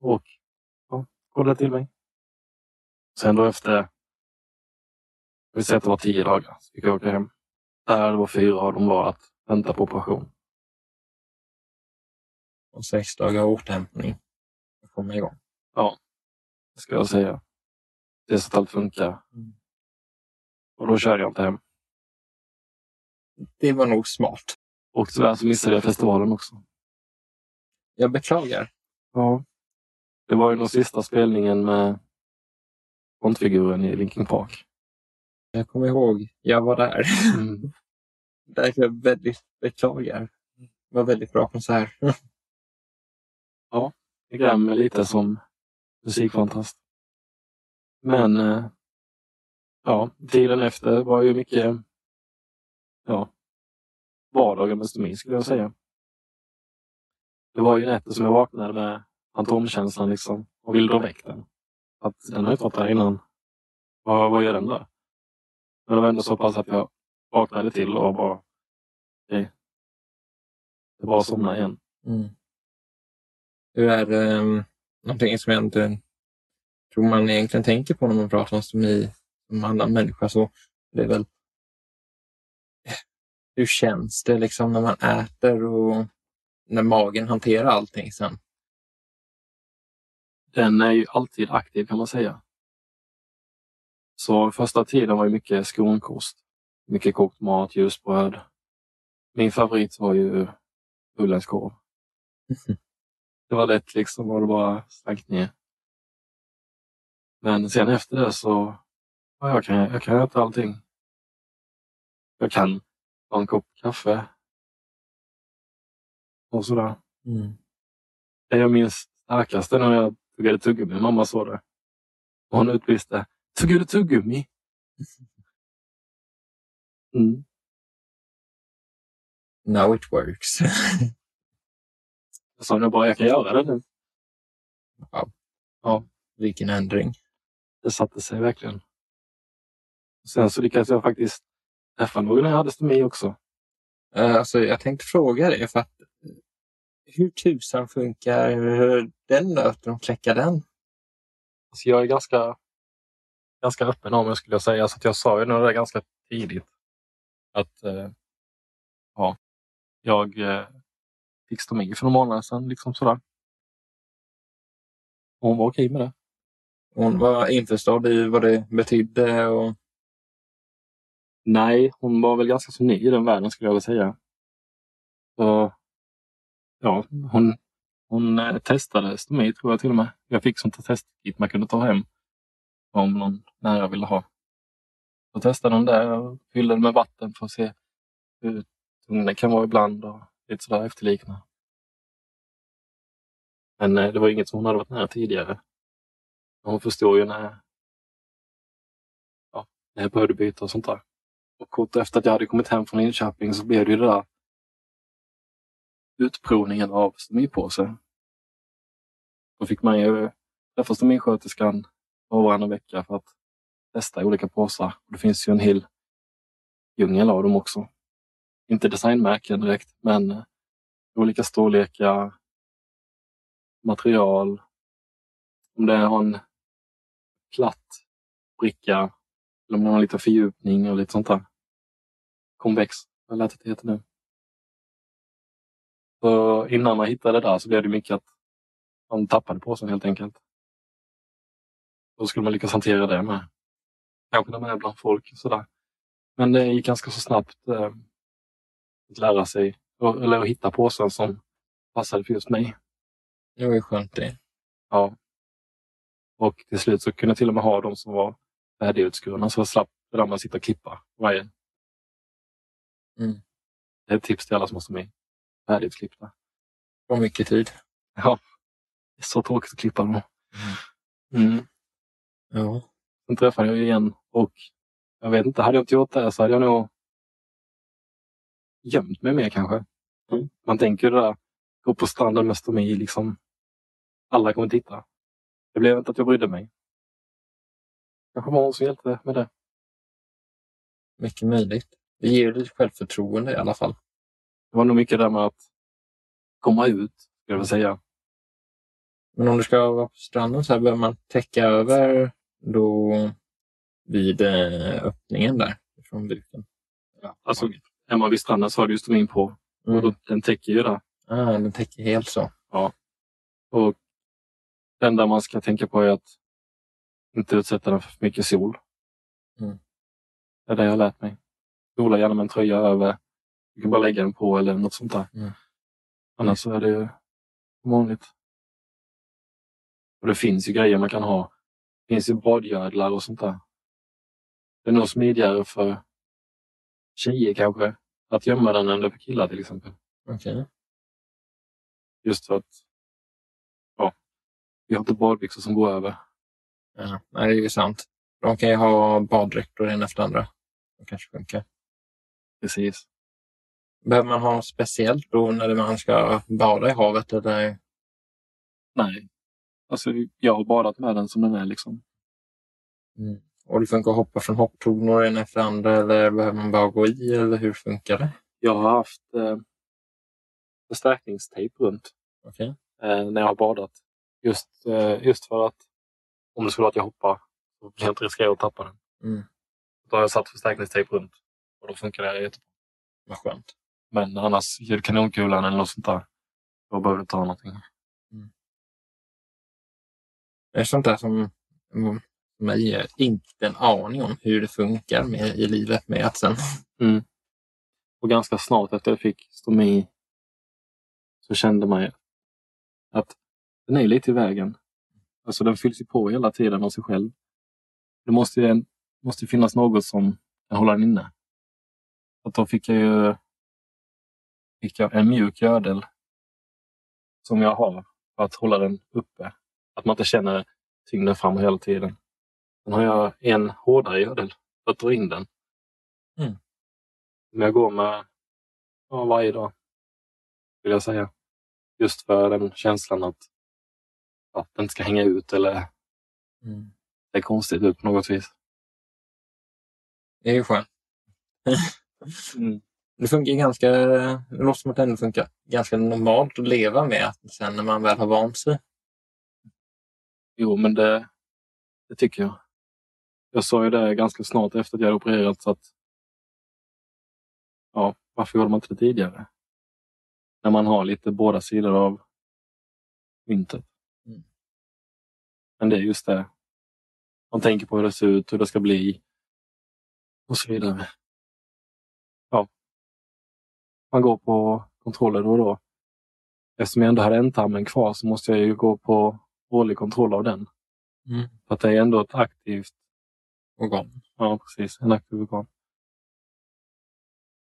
Och ja, kollade till mig. Sen då efter, vi säger att det var tio dagar, så fick jag åka hem. Där var fyra av dem var att vänta på operation. Och sex dagar återhämtning. att komma igång. Ja, det ska jag säga. Det så att allt funkar. Mm. Och då körde jag inte hem. Det var nog smart. Och tyvärr så missade jag festivalen också. Jag beklagar. Ja. Det var ju den sista spelningen med frontfiguren i Linkin Park. Jag kommer ihåg, jag var där. Mm. Därför jag väldigt beklagar. Det var väldigt bra konsert. ja, det grämer lite som musikfantast. Men eh, ja, tiden efter var ju mycket ja, vardagen med stomi skulle jag säga. Det var ju nätter som jag vaknade med fantomkänslan liksom och ville dra väck den. Att den har inte varit där innan. Vad, vad gör den där? Men det var ändå så pass att jag vaknade till och bara... Okay. Det var somna igen. Mm. Hur är um, någonting som jag inte tror man egentligen tänker på när man pratar om stomi som annan människa så det är väl hur känns det liksom när man äter och när magen hanterar allting sen? Den är ju alltid aktiv kan man säga. Så första tiden var ju mycket skonkost. Mycket kokt mat, ljusbröd. Min favorit var ju bullenskorv. Det var lätt liksom och det bara slank ner. Men sen efter det så ja, jag kan jag kan äta allting. Jag kan ta en kopp kaffe. Och sådär. Mm. Det jag minns starkaste när jag tuggade tuggummi. Mamma såg det. Och hon utbrister. Tuggar du tuggummi? Mm. Now it works. Jag sa nu bara, jag kan göra det nu. Vilken ändring. Det satte sig verkligen. Sen så lyckades jag faktiskt träffa någon när jag hade stomi också. Eh, Alltså, jag tänkte fråga dig, för att, eh, hur tusan funkar den nöten och kläcka den? Alltså jag är ganska, ganska öppen om det skulle jag säga. Så att jag sa ju nog det ganska tidigt. Att eh, ja, jag fick stomi för några månader sedan. Liksom sådär. Och hon var okej med det. Hon var införstådd i vad det betydde och Nej, hon var väl ganska så ny i den världen skulle jag vilja säga. Så, ja, hon, hon eh, testade stomi tror jag till och med. Jag fick sånt testkit man kunde ta hem om någon nära ville ha. Så testade hon det och fyllde den med vatten för att se hur tung den kan vara ibland och lite sådär efterlikna. Men eh, det var inget som hon hade varit nära tidigare. Hon förstår ju när, ja, när jag började byta och sånt där. Och kort efter att jag hade kommit hem från Linköping så blev det ju det där utprovningen av stomipåse. Då fick man ju träffa stomisköterskan var och varannan vecka för att testa olika påsar. Och det finns ju en hel djungel av dem också. Inte designmärken direkt, men eh, olika storlekar, material. Om det har en platt bricka eller om det har lite fördjupning och lite sånt där. Konvex, vad jag lärt att det heter nu. Så innan man hittade det där så blev det mycket att man tappade påsen helt enkelt. Då skulle man lyckas hantera det med. Kanske när man är bland folk och sådär. Men det gick ganska så snabbt eh, att lära sig, eller att hitta påsen som passade för just mig. det var ju skönt det. Ja. Och till slut så kunde jag till och med ha de som var färdigutskurna så jag slapp det där med att sitta och klippa varje. Mm. Det är ett tips till alla som måste med. Färdigklippta. Var mycket tid. Ja. Det är så tråkigt att klippa dem. Mm. Ja. Sen träffade jag igen och jag vet inte, hade jag inte gjort det så hade jag nog gömt mig mer kanske. Mm. Man tänker det där, gå på stranden med stomi, liksom. Alla kommer titta. Det blev inte att jag brydde mig. Kanske var hon som hjälpte med det. Mycket möjligt. Det ger lite självförtroende i alla fall. Det var nog mycket där med att komma ut, skulle jag vilja säga. Men om du ska vara på stranden så här behöver man täcka över då vid eh, öppningen där från buken. Ja, Alltså, man vid stranden så har du ju på. Och mm. då, den täcker ju det. ah, den täcker helt så. Och det enda man ska tänka på är att inte utsätta den för för mycket sol. Mm. Det är det jag har lärt mig. Sola gärna med en tröja över. Du kan bara lägga den på eller något sånt där. Mm. Annars så är det ju vanligt. Och det finns ju grejer man kan ha. Det finns ju badgödlar och sånt där. Det är nog smidigare för tjejer kanske att gömma den än det är för killar till exempel. Okej. Just för att ja, vi har inte badbyxor som går över. Ja, nej, det är ju sant. De kan ju ha baddräkter en efter andra. Det kanske funkar. Precis. Behöver man ha något speciellt då när man ska bada i havet? Eller? Nej. Alltså, jag har badat med den som den är liksom. Mm. Och det funkar att hoppa från hopptornor en efter andra eller behöver man bara gå i eller hur funkar det? Jag har haft eh, förstärkningstejp runt Okej. eh, när jag har badat. Just, eh, just för att om det skulle vara att jag hoppar så jag inte riskera att tappa den. Mm. Då har jag satt förstärkningstejp runt och då funkar det jättebra. Vad skönt. Men annars, gör kanonkulan eller något sånt där, då behöver du ta någonting. Det är sånt där som mm, mig eh, inte en aning om hur det funkar med, i livet med ätsen. Mm. Och ganska snart efter jag fick stomi så kände man ju att den är lite i vägen. Alltså den fylls ju på hela tiden av sig själv. Det måste ju måste finnas något som kan hålla den inne. Och då fick jag ju fick jag en mjuk gödel som jag har för att hålla den uppe. Att man inte känner tyngden fram hela tiden. Sen har jag en hårdare gördel för att dra in den. Mm. Men jag går med ja, varje dag, vill jag säga. Just för den känslan att, att den inte ska hänga ut eller Mm. är konstigt ut på något vis. Det är ju skönt. Mm. Det funkar ganska, det låter som att det ändå funkar ganska normalt att leva med att sen när man väl har vant sig. Jo, men det, det tycker jag. Jag sa ju det ganska snart efter att jag hade opererat så att ja, varför gjorde man inte det tidigare? När man har lite båda sidor av myntet. Mm. Men det är just det. Man tänker på hur det ser ut, hur det ska bli och så vidare. Ja. Man går på kontroller då och då. Eftersom jag ändå hade ändtarmen kvar så måste jag ju gå på årlig kontroll av den. Mm. För att det är ändå ett aktivt Organ. Ja, precis. En aktiv organ.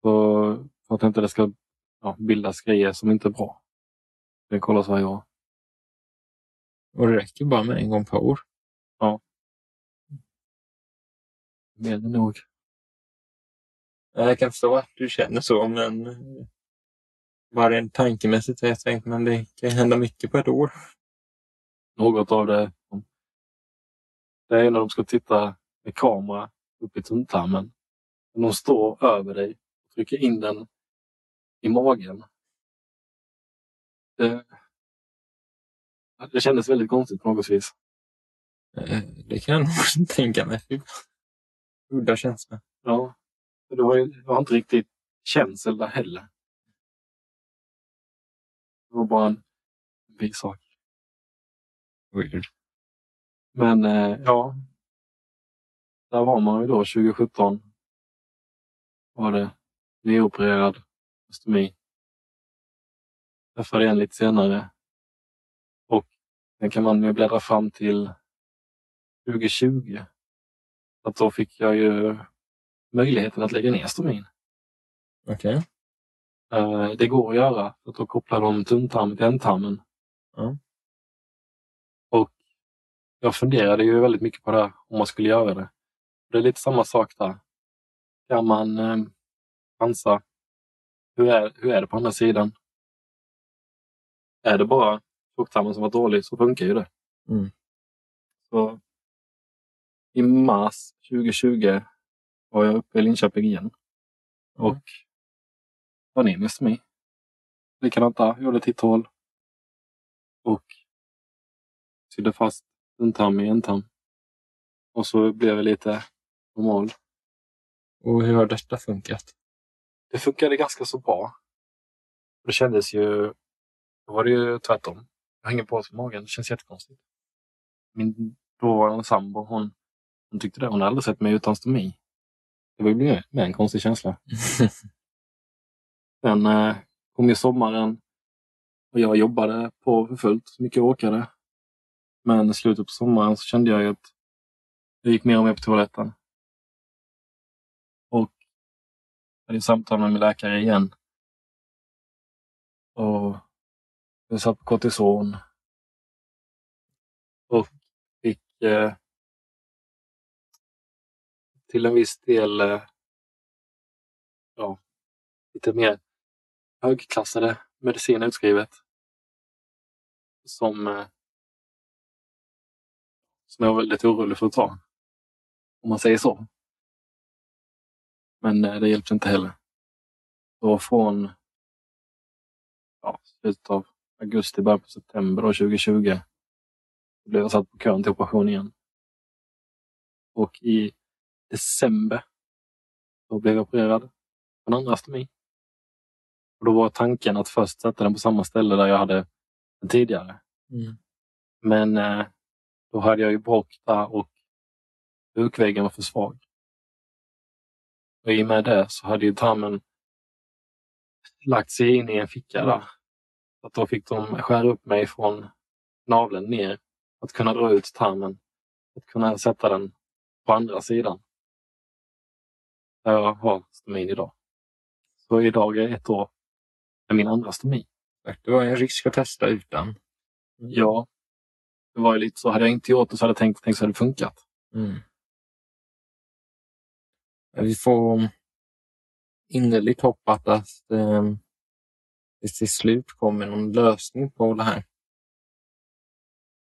Så för att inte det ska ja, bildas grejer som inte är bra. Det kollas varje år. Och det räcker bara med en gång per år. Mer än nog. Jag kan förstå att du känner så, men bara rent tankemässigt har jag tänkt men det kan hända mycket på ett år. Något av det. Det är när de ska titta med kamera upp i tunntarmen. De står över dig och trycker in den i magen. Det, det kändes väldigt konstigt på något vis. Eh, Det kan jag nog tänka mig. Udda känsla. Ja. Det var, ju, var inte riktigt känsel där heller. Det var bara en bisak. Weird. Men eh, ja. Där var man ju då 2017. Var det nyopererad ostomi. Träffade en lite senare. Och sen kan man ju bläddra fram till 2020. Att då fick jag ju möjligheten att lägga ner stomin. Okej. Eh, det går att göra. För att då kopplar de tunntarmen till ändtarmen. Ja. Och jag funderade ju väldigt mycket på det här, om man skulle göra det. Det är lite samma sak där. Kan man eh, chansa? Hur är, hur är det på andra sidan? Är det bara tjocktarmen som var dålig så funkar ju det. Mm. Så i mars 2020 var jag uppe i Linköping igen. Och var ner med stomi. Likadant där, gjorde titthål. Och sydde fast tunntarm i ändtarm. Och så blev jag lite normal. Och hur har detta funkat? Det funkade ganska så bra. Det kändes ju... Då var det ju tvärtom. Jag hänger på i magen. Det känns jättekonstigt. Min dåvarande sambo, hon, hon tyckte det. Hon hade aldrig sett mig utan stomi. Det var ju med, en konstig känsla. Sen eh, kom ju sommaren och jag jobbade på för fullt så mycket jag orkade. Men i slutet på sommaren så kände jag ju att jag gick mer och mer på toaletten. Hade samtal med min läkare igen. Och jag satt på kortison. Och fick eh, till en viss del eh, ja, lite mer högklassade medicin utskrivet. Som, eh, som jag var väldigt orolig för att ta. Om man säger så. Men eh, det hjälpte inte heller. Så från ja, slutet av augusti, början på september då, 2020 blev jag satt på kön till operation igen. Och i december då blev jag opererad på en andra stomi. Och då var tanken att först sätta den på samma ställe där jag hade den tidigare. Mm. Men eh, då hade jag ju bråck där och bukväggen var för svag. Och i och med det så hade ju tarmen lagt sig in i en ficka där. Så att då fick de skära upp mig från naveln ner att kunna dra ut tarmen. Att kunna sätta den på andra sidan. Där jag har stomin idag. Så idag är ett år med min andra stomi. Det var en risk att testa utan. Ja. det var ju lite så, hade jag inte gjort det så hade jag tänkt, tänkt så hade det funkat. Mm. Vi får innerligt hoppas att eh, det till slut kommer någon lösning på det här.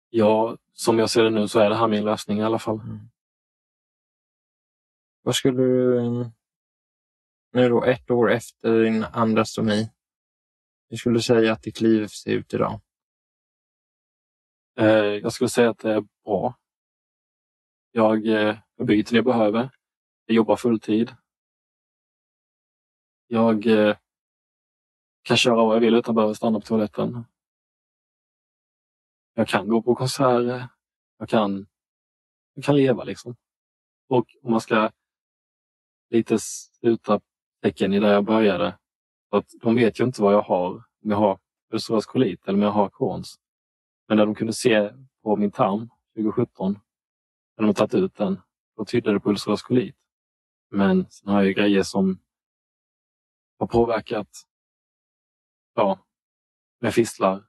Ja, som jag ser det nu så är det här min lösning i alla fall. Mm. Vad skulle du, eh, nu då ett år efter din andra stomi, hur skulle du säga att ditt liv ser ut idag? Eh, jag skulle säga att det är bra. Jag, eh, jag byter det jag behöver. Jag jobbar fulltid. Jag eh, kan köra vad jag vill utan att behöva stanna på toaletten. Jag kan gå på konserter. Jag kan, jag kan leva liksom. Och om man ska lite sluta tecken i där jag började. Att de vet ju inte vad jag har. Om jag har ulcerös kolit eller om jag har Crohns. Men när de kunde se på min tarm 2017, när de tagit ut den, då tydde det på ulcerös kolit. Men sen har jag ju grejer som har påverkat, ja, med fistlar.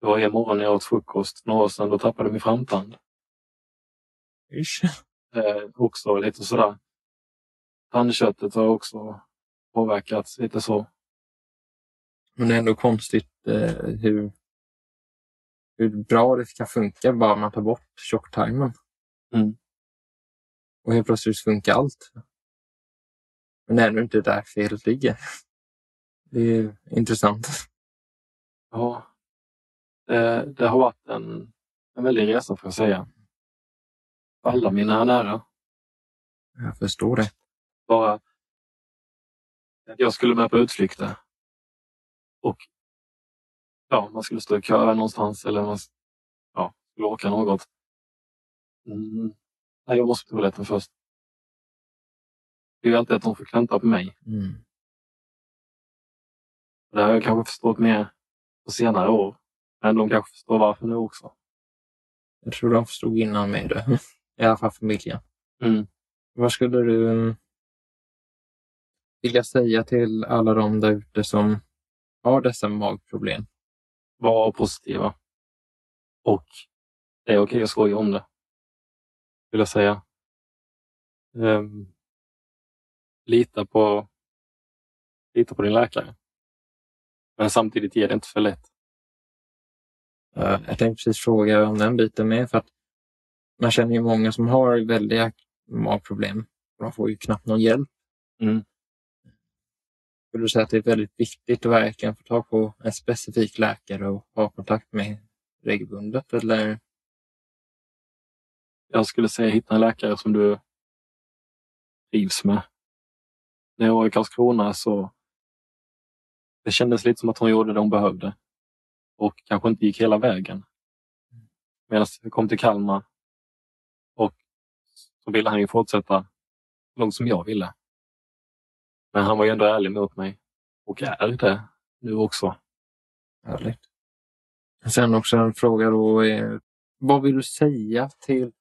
Det var en morgon när jag åt frukost några år sedan, då tappade min framtand. Ish. Eh, också lite sådär. Tandköttet har också påverkats lite så. Men det är ändå konstigt eh, hur, hur bra det kan funka bara man tar bort tjocktarmen. Mm. Och helt plötsligt funkar allt. Men det är ändå inte där felet ligger. Det är intressant. Ja, det, det har varit en, en väldig resa får jag säga. Alla mina nära. Jag förstår det. Bara jag skulle med på utflykter. Och ja, man skulle stå i kö någonstans eller man ja, skulle åka något. Mm. Nej, jag måste på toaletten först. Det är ju alltid att de får vänta på mig. Mm. Det har jag kanske förstått mer på senare år. Men de kanske förstår varför nu också. Jag tror de förstod innan med det. I alla fall familjen. Mm. Vad skulle du vilja säga till alla de där ute som har dessa magproblem? Var positiva. Och det är okej att skoja om det. Vill jag säga. Um, lita på lita på din läkare. Men samtidigt ger det inte för lätt. Jag tänkte precis fråga om den biten med. För att man känner ju många som har väldiga magproblem. De får ju knappt någon hjälp. Mm. Skulle du säga att det är väldigt viktigt att verkligen få tag på en specifik läkare och ha kontakt med regelbundet? Eller? Jag skulle säga hitta en läkare som du trivs med. När jag var i Karlskrona så det kändes lite som att hon gjorde det hon behövde och kanske inte gick hela vägen. Medan jag kom till Kalmar och så ville han ju fortsätta långt som jag ville. Men han var ju ändå ärlig mot mig och är det nu också. Härligt. Sen också en fråga då. Är, vad vill du säga till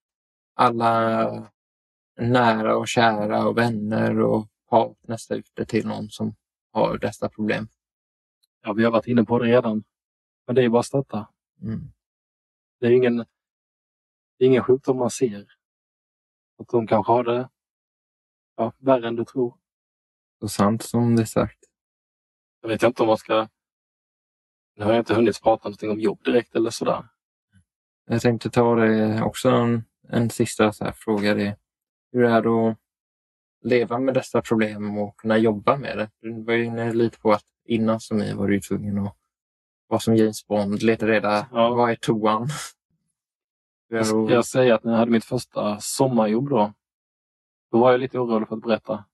alla nära och kära och vänner och partners där ute till någon som har dessa problem? Ja, vi har varit inne på det redan. Men det är bara att stötta. Mm. Det är ingen, det är ingen sjukdom man ser. Att de kanske har det ja, värre än du tror. Så sant som det är sagt. Jag vet inte om man ska... Nu har jag inte hunnit prata någonting om jobb direkt eller sådär. Jag tänkte ta det också en, en sista så här fråga. Det. Hur är det att leva med dessa problem och kunna jobba med det? Du var ju inne lite på att innan som ni var du tvungen att vara som James Bond, leta reda Ja. vad är toan? Jag jag säga att när jag hade mitt första sommarjobb då, då var jag lite orolig för att berätta.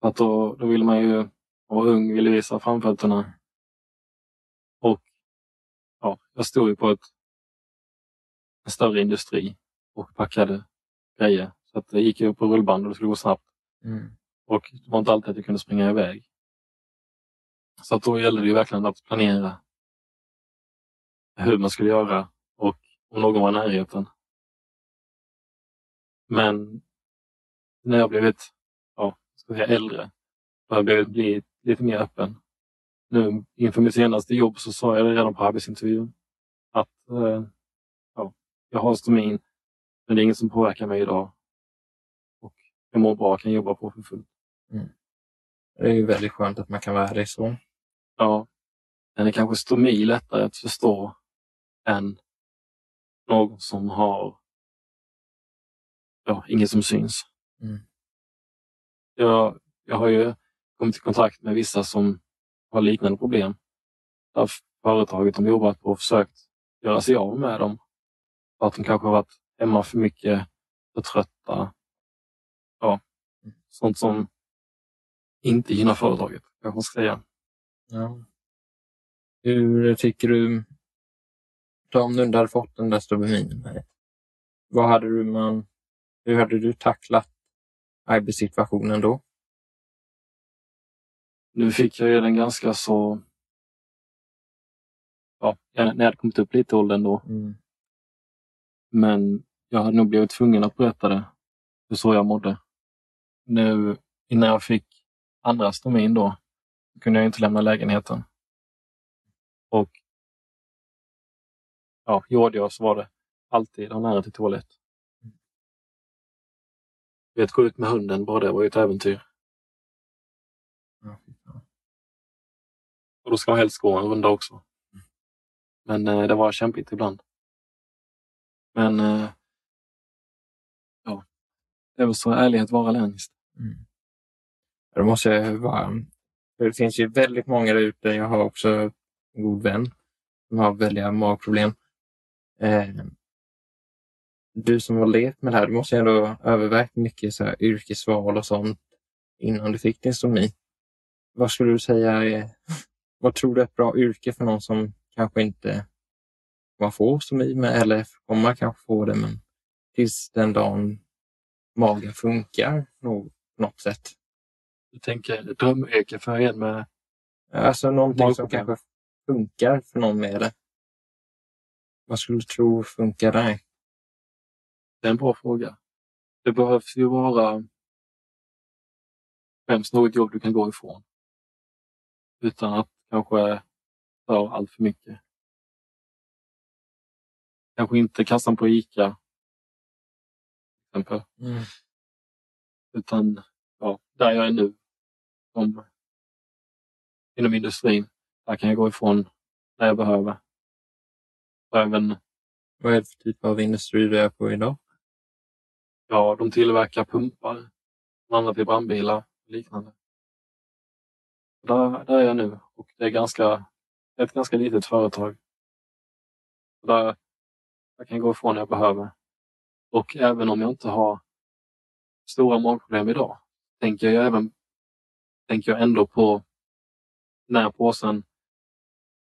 För att då, då ville man ju, man var ung, ville visa framfötterna. Och ja, jag stod ju på ett, en större industri och packade grejer. Så att det gick ju på rullband och det skulle gå snabbt. Mm. Och det var inte alltid att jag kunde springa iväg. Så att då gällde det ju verkligen att planera hur man skulle göra och om någon var i närheten. Men när jag blivit ja, ska jag säga, äldre har jag blivit bli lite mer öppen. Nu inför mitt senaste jobb så sa jag det redan på arbetsintervjun att eh, jag har stomin, men det är inget som påverkar mig idag. Och jag mår bra, kan jobba på för fullt. Det är ju väldigt skönt att man kan vara ärlig så. Ja. Men är kanske stomi lättare att förstå än någon som har ja, inget som syns. Mm. Jag, jag har ju kommit i kontakt med vissa som har liknande problem. Där företaget de jobbat på och försökt göra sig av med dem. För att de kanske har varit hemma för mycket, för trötta. Sånt som inte gynnar företaget, kanske man ska säga. Ja. Hur tycker du, om du inte hade fått den där här, vad hade du man, hur hade du tacklat arbetssituationen då? Nu fick jag ju den ganska så... Ja, när jag hade kommit upp lite i åldern då. Mm. Men jag hade nog blivit tvungen att berätta det. Hur så jag mådde. Nu innan jag fick andra stomin då kunde jag inte lämna lägenheten. Och ja, gjorde jag så var det alltid ha nära till toalett. Vet, gå ut med hunden, bara det var ju ett äventyr. Och då ska man helst gå en runda också. Men eh, det var kämpigt ibland. Men eh, ja, det är väl så ärlighet vara längst. Mm. Det måste jag vara. För det finns ju väldigt många där ute. Jag har också en god vän som har väldiga magproblem. Eh, du som har levt med det här, du måste ju ändå ha övervägt mycket så här, yrkesval och sånt innan du fick din stomi. Vad skulle du säga är, vad tror du är ett bra yrke för någon som kanske inte man får stomi med eller kommer kanske få det men tills den dagen magen funkar något på något sätt. Du tänker drömyrke för en med Alltså någonting som Magproblem. kanske funkar för någon med det. Vad skulle du tro funkar där? Det är en bra fråga. Det behövs ju vara främst något jobb du kan gå ifrån. Utan att kanske ta allt för mycket. Kanske inte kassan på Ica. Till exempel. Utan ja, där jag är nu. Som inom industrin. Där kan jag gå ifrån när jag behöver. Och även Vad är det för typ av industri du är på idag? Ja, de tillverkar pumpar, bland annat till brandbilar och liknande. Där, där är jag nu och det är ganska, ett ganska litet företag. Där jag kan gå ifrån när jag behöver. Och även om jag inte har stora magproblem idag, tänker jag även tänker jag ändå på när påsen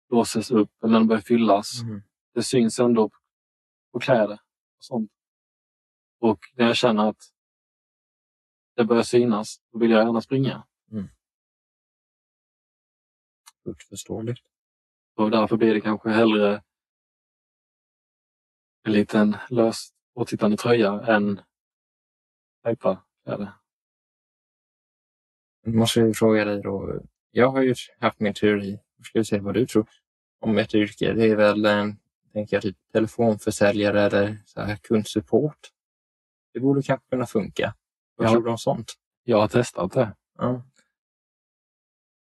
låses upp eller när den börjar fyllas. Det syns ändå på kläder och sånt. Och när jag känner att det börjar synas, då vill jag gärna springa. Fullt förståeligt. Och därför blir det kanske hellre en liten lös och tittande tröja än tajta kläder. Nu måste jag fråga dig då. Jag har ju haft min teori. Jag skulle säga vad du tror om ett yrke. Det är väl, tänker jag, typ telefonförsäljare eller så här kundsupport. Det borde kanske kunna funka. Vad Ja. tror du om sånt? Jag har testat det. Ja.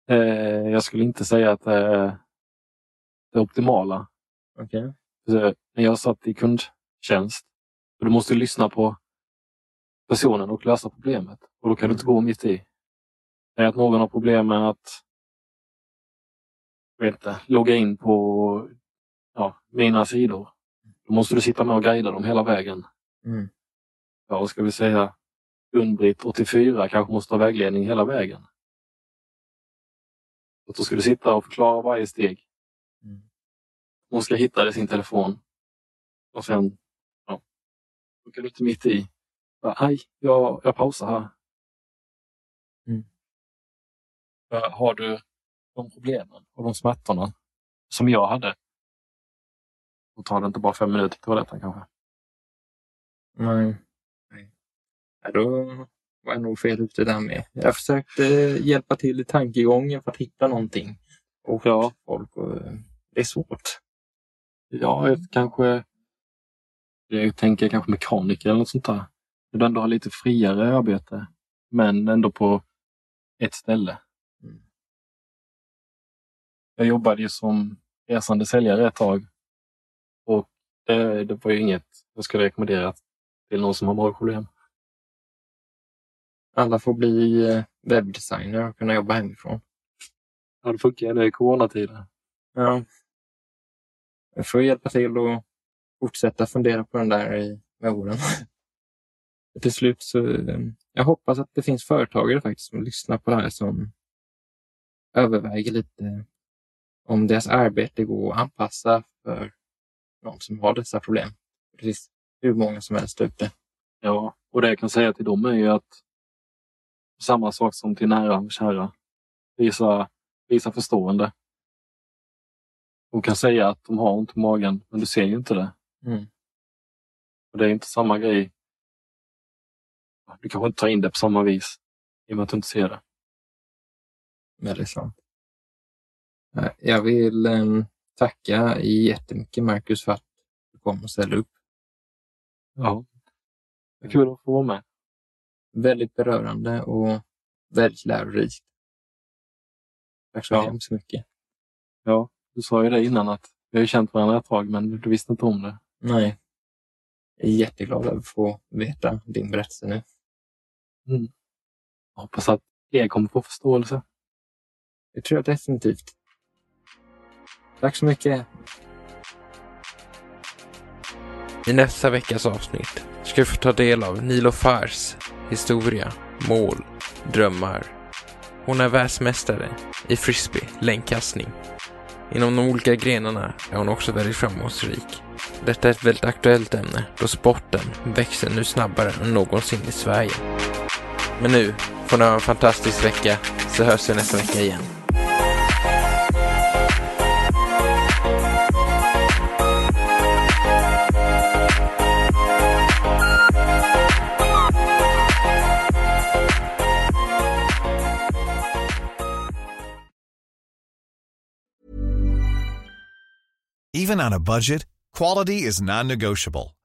Eh, jag skulle inte säga att det är det optimala. Okej. För När jag satt i kundtjänst, och du måste lyssna på personen och lösa problemet. Och då kan du inte gå mitt i. Säg att någon har problem med att vet inte, logga in på ja, mina sidor. Då måste du sitta med och guida dem hela vägen. Mm. Ja, vad ska vi säga? Gun-Britt 84 kanske måste ha vägledning hela vägen. Så då ska du sitta och förklara varje steg. Mm. Hon ska hitta det i sin telefon. Och sen, ja, då kan du inte mitt i. Aj, jag, jag pausar här. Mm. Har du de problemen och de smärtorna som jag hade. Då tar det inte bara fem minuter till toaletten kanske. Nej. Nej. Ja, då var jag nog fel ute där med. Jag försökte hjälpa till i tankegången för att hitta någonting. Och folk och, eh, det är svårt. Ja, kanske Jag tänker kanske mekaniker eller något sånt där. Du ändå har lite friare arbete, men ändå på ett ställe. Mm. Jag jobbade ju som resande säljare ett tag. Och det, det var ju inget jag skulle rekommendera till någon som har magproblem. Alla får bli eh, webbdesigner och kunna jobba hemifrån. Ja, det funkar det i coronatider. Ja. Jag får hjälpa till och fortsätta fundera på den där i, med åren. till slut så, eh, jag hoppas att det finns företagare faktiskt som lyssnar på det här som överväger lite om deras arbete går att anpassa för någon som har dessa problem. Precis hur många som helst ute. Ja, och det jag kan säga till dem är ju att samma sak som till nära och kära. Visa, visa förstående. De kan säga att de har ont i magen, men du ser ju inte det. Mm. Och det är inte samma grej. Du kanske inte tar in det på samma vis i och med att du inte ser det. Väldigt sant. Eh, Jag vill eh, tacka jättemycket Marcus för att du kom och ställde upp. Ja. Det kul att få vara med. Väldigt berörande och väldigt lärorikt. Tack så Ja. hemskt mycket. Ja, du sa ju det innan att vi har känt varandra ett tag, men du visste inte om det. Nej. Jag är jätteglad över att få veta din berättelse nu. Jag hoppas att fler kommer få förståelse. Det tror jag definitivt. Tack så mycket. I nästa veckas avsnitt ska vi få ta del av Nilo Fars historia, mål, drömmar. Hon är världsmästare i frisbee, längdkastning. Inom de olika grenarna är hon också väldigt framgångsrik. Detta är ett väldigt aktuellt ämne då sporten växer nu snabbare än någonsin i Sverige. Men nu får ni ha en fantastisk vecka så hörs vi nästa vecka igen. Even on a budget, quality is non-negotiable.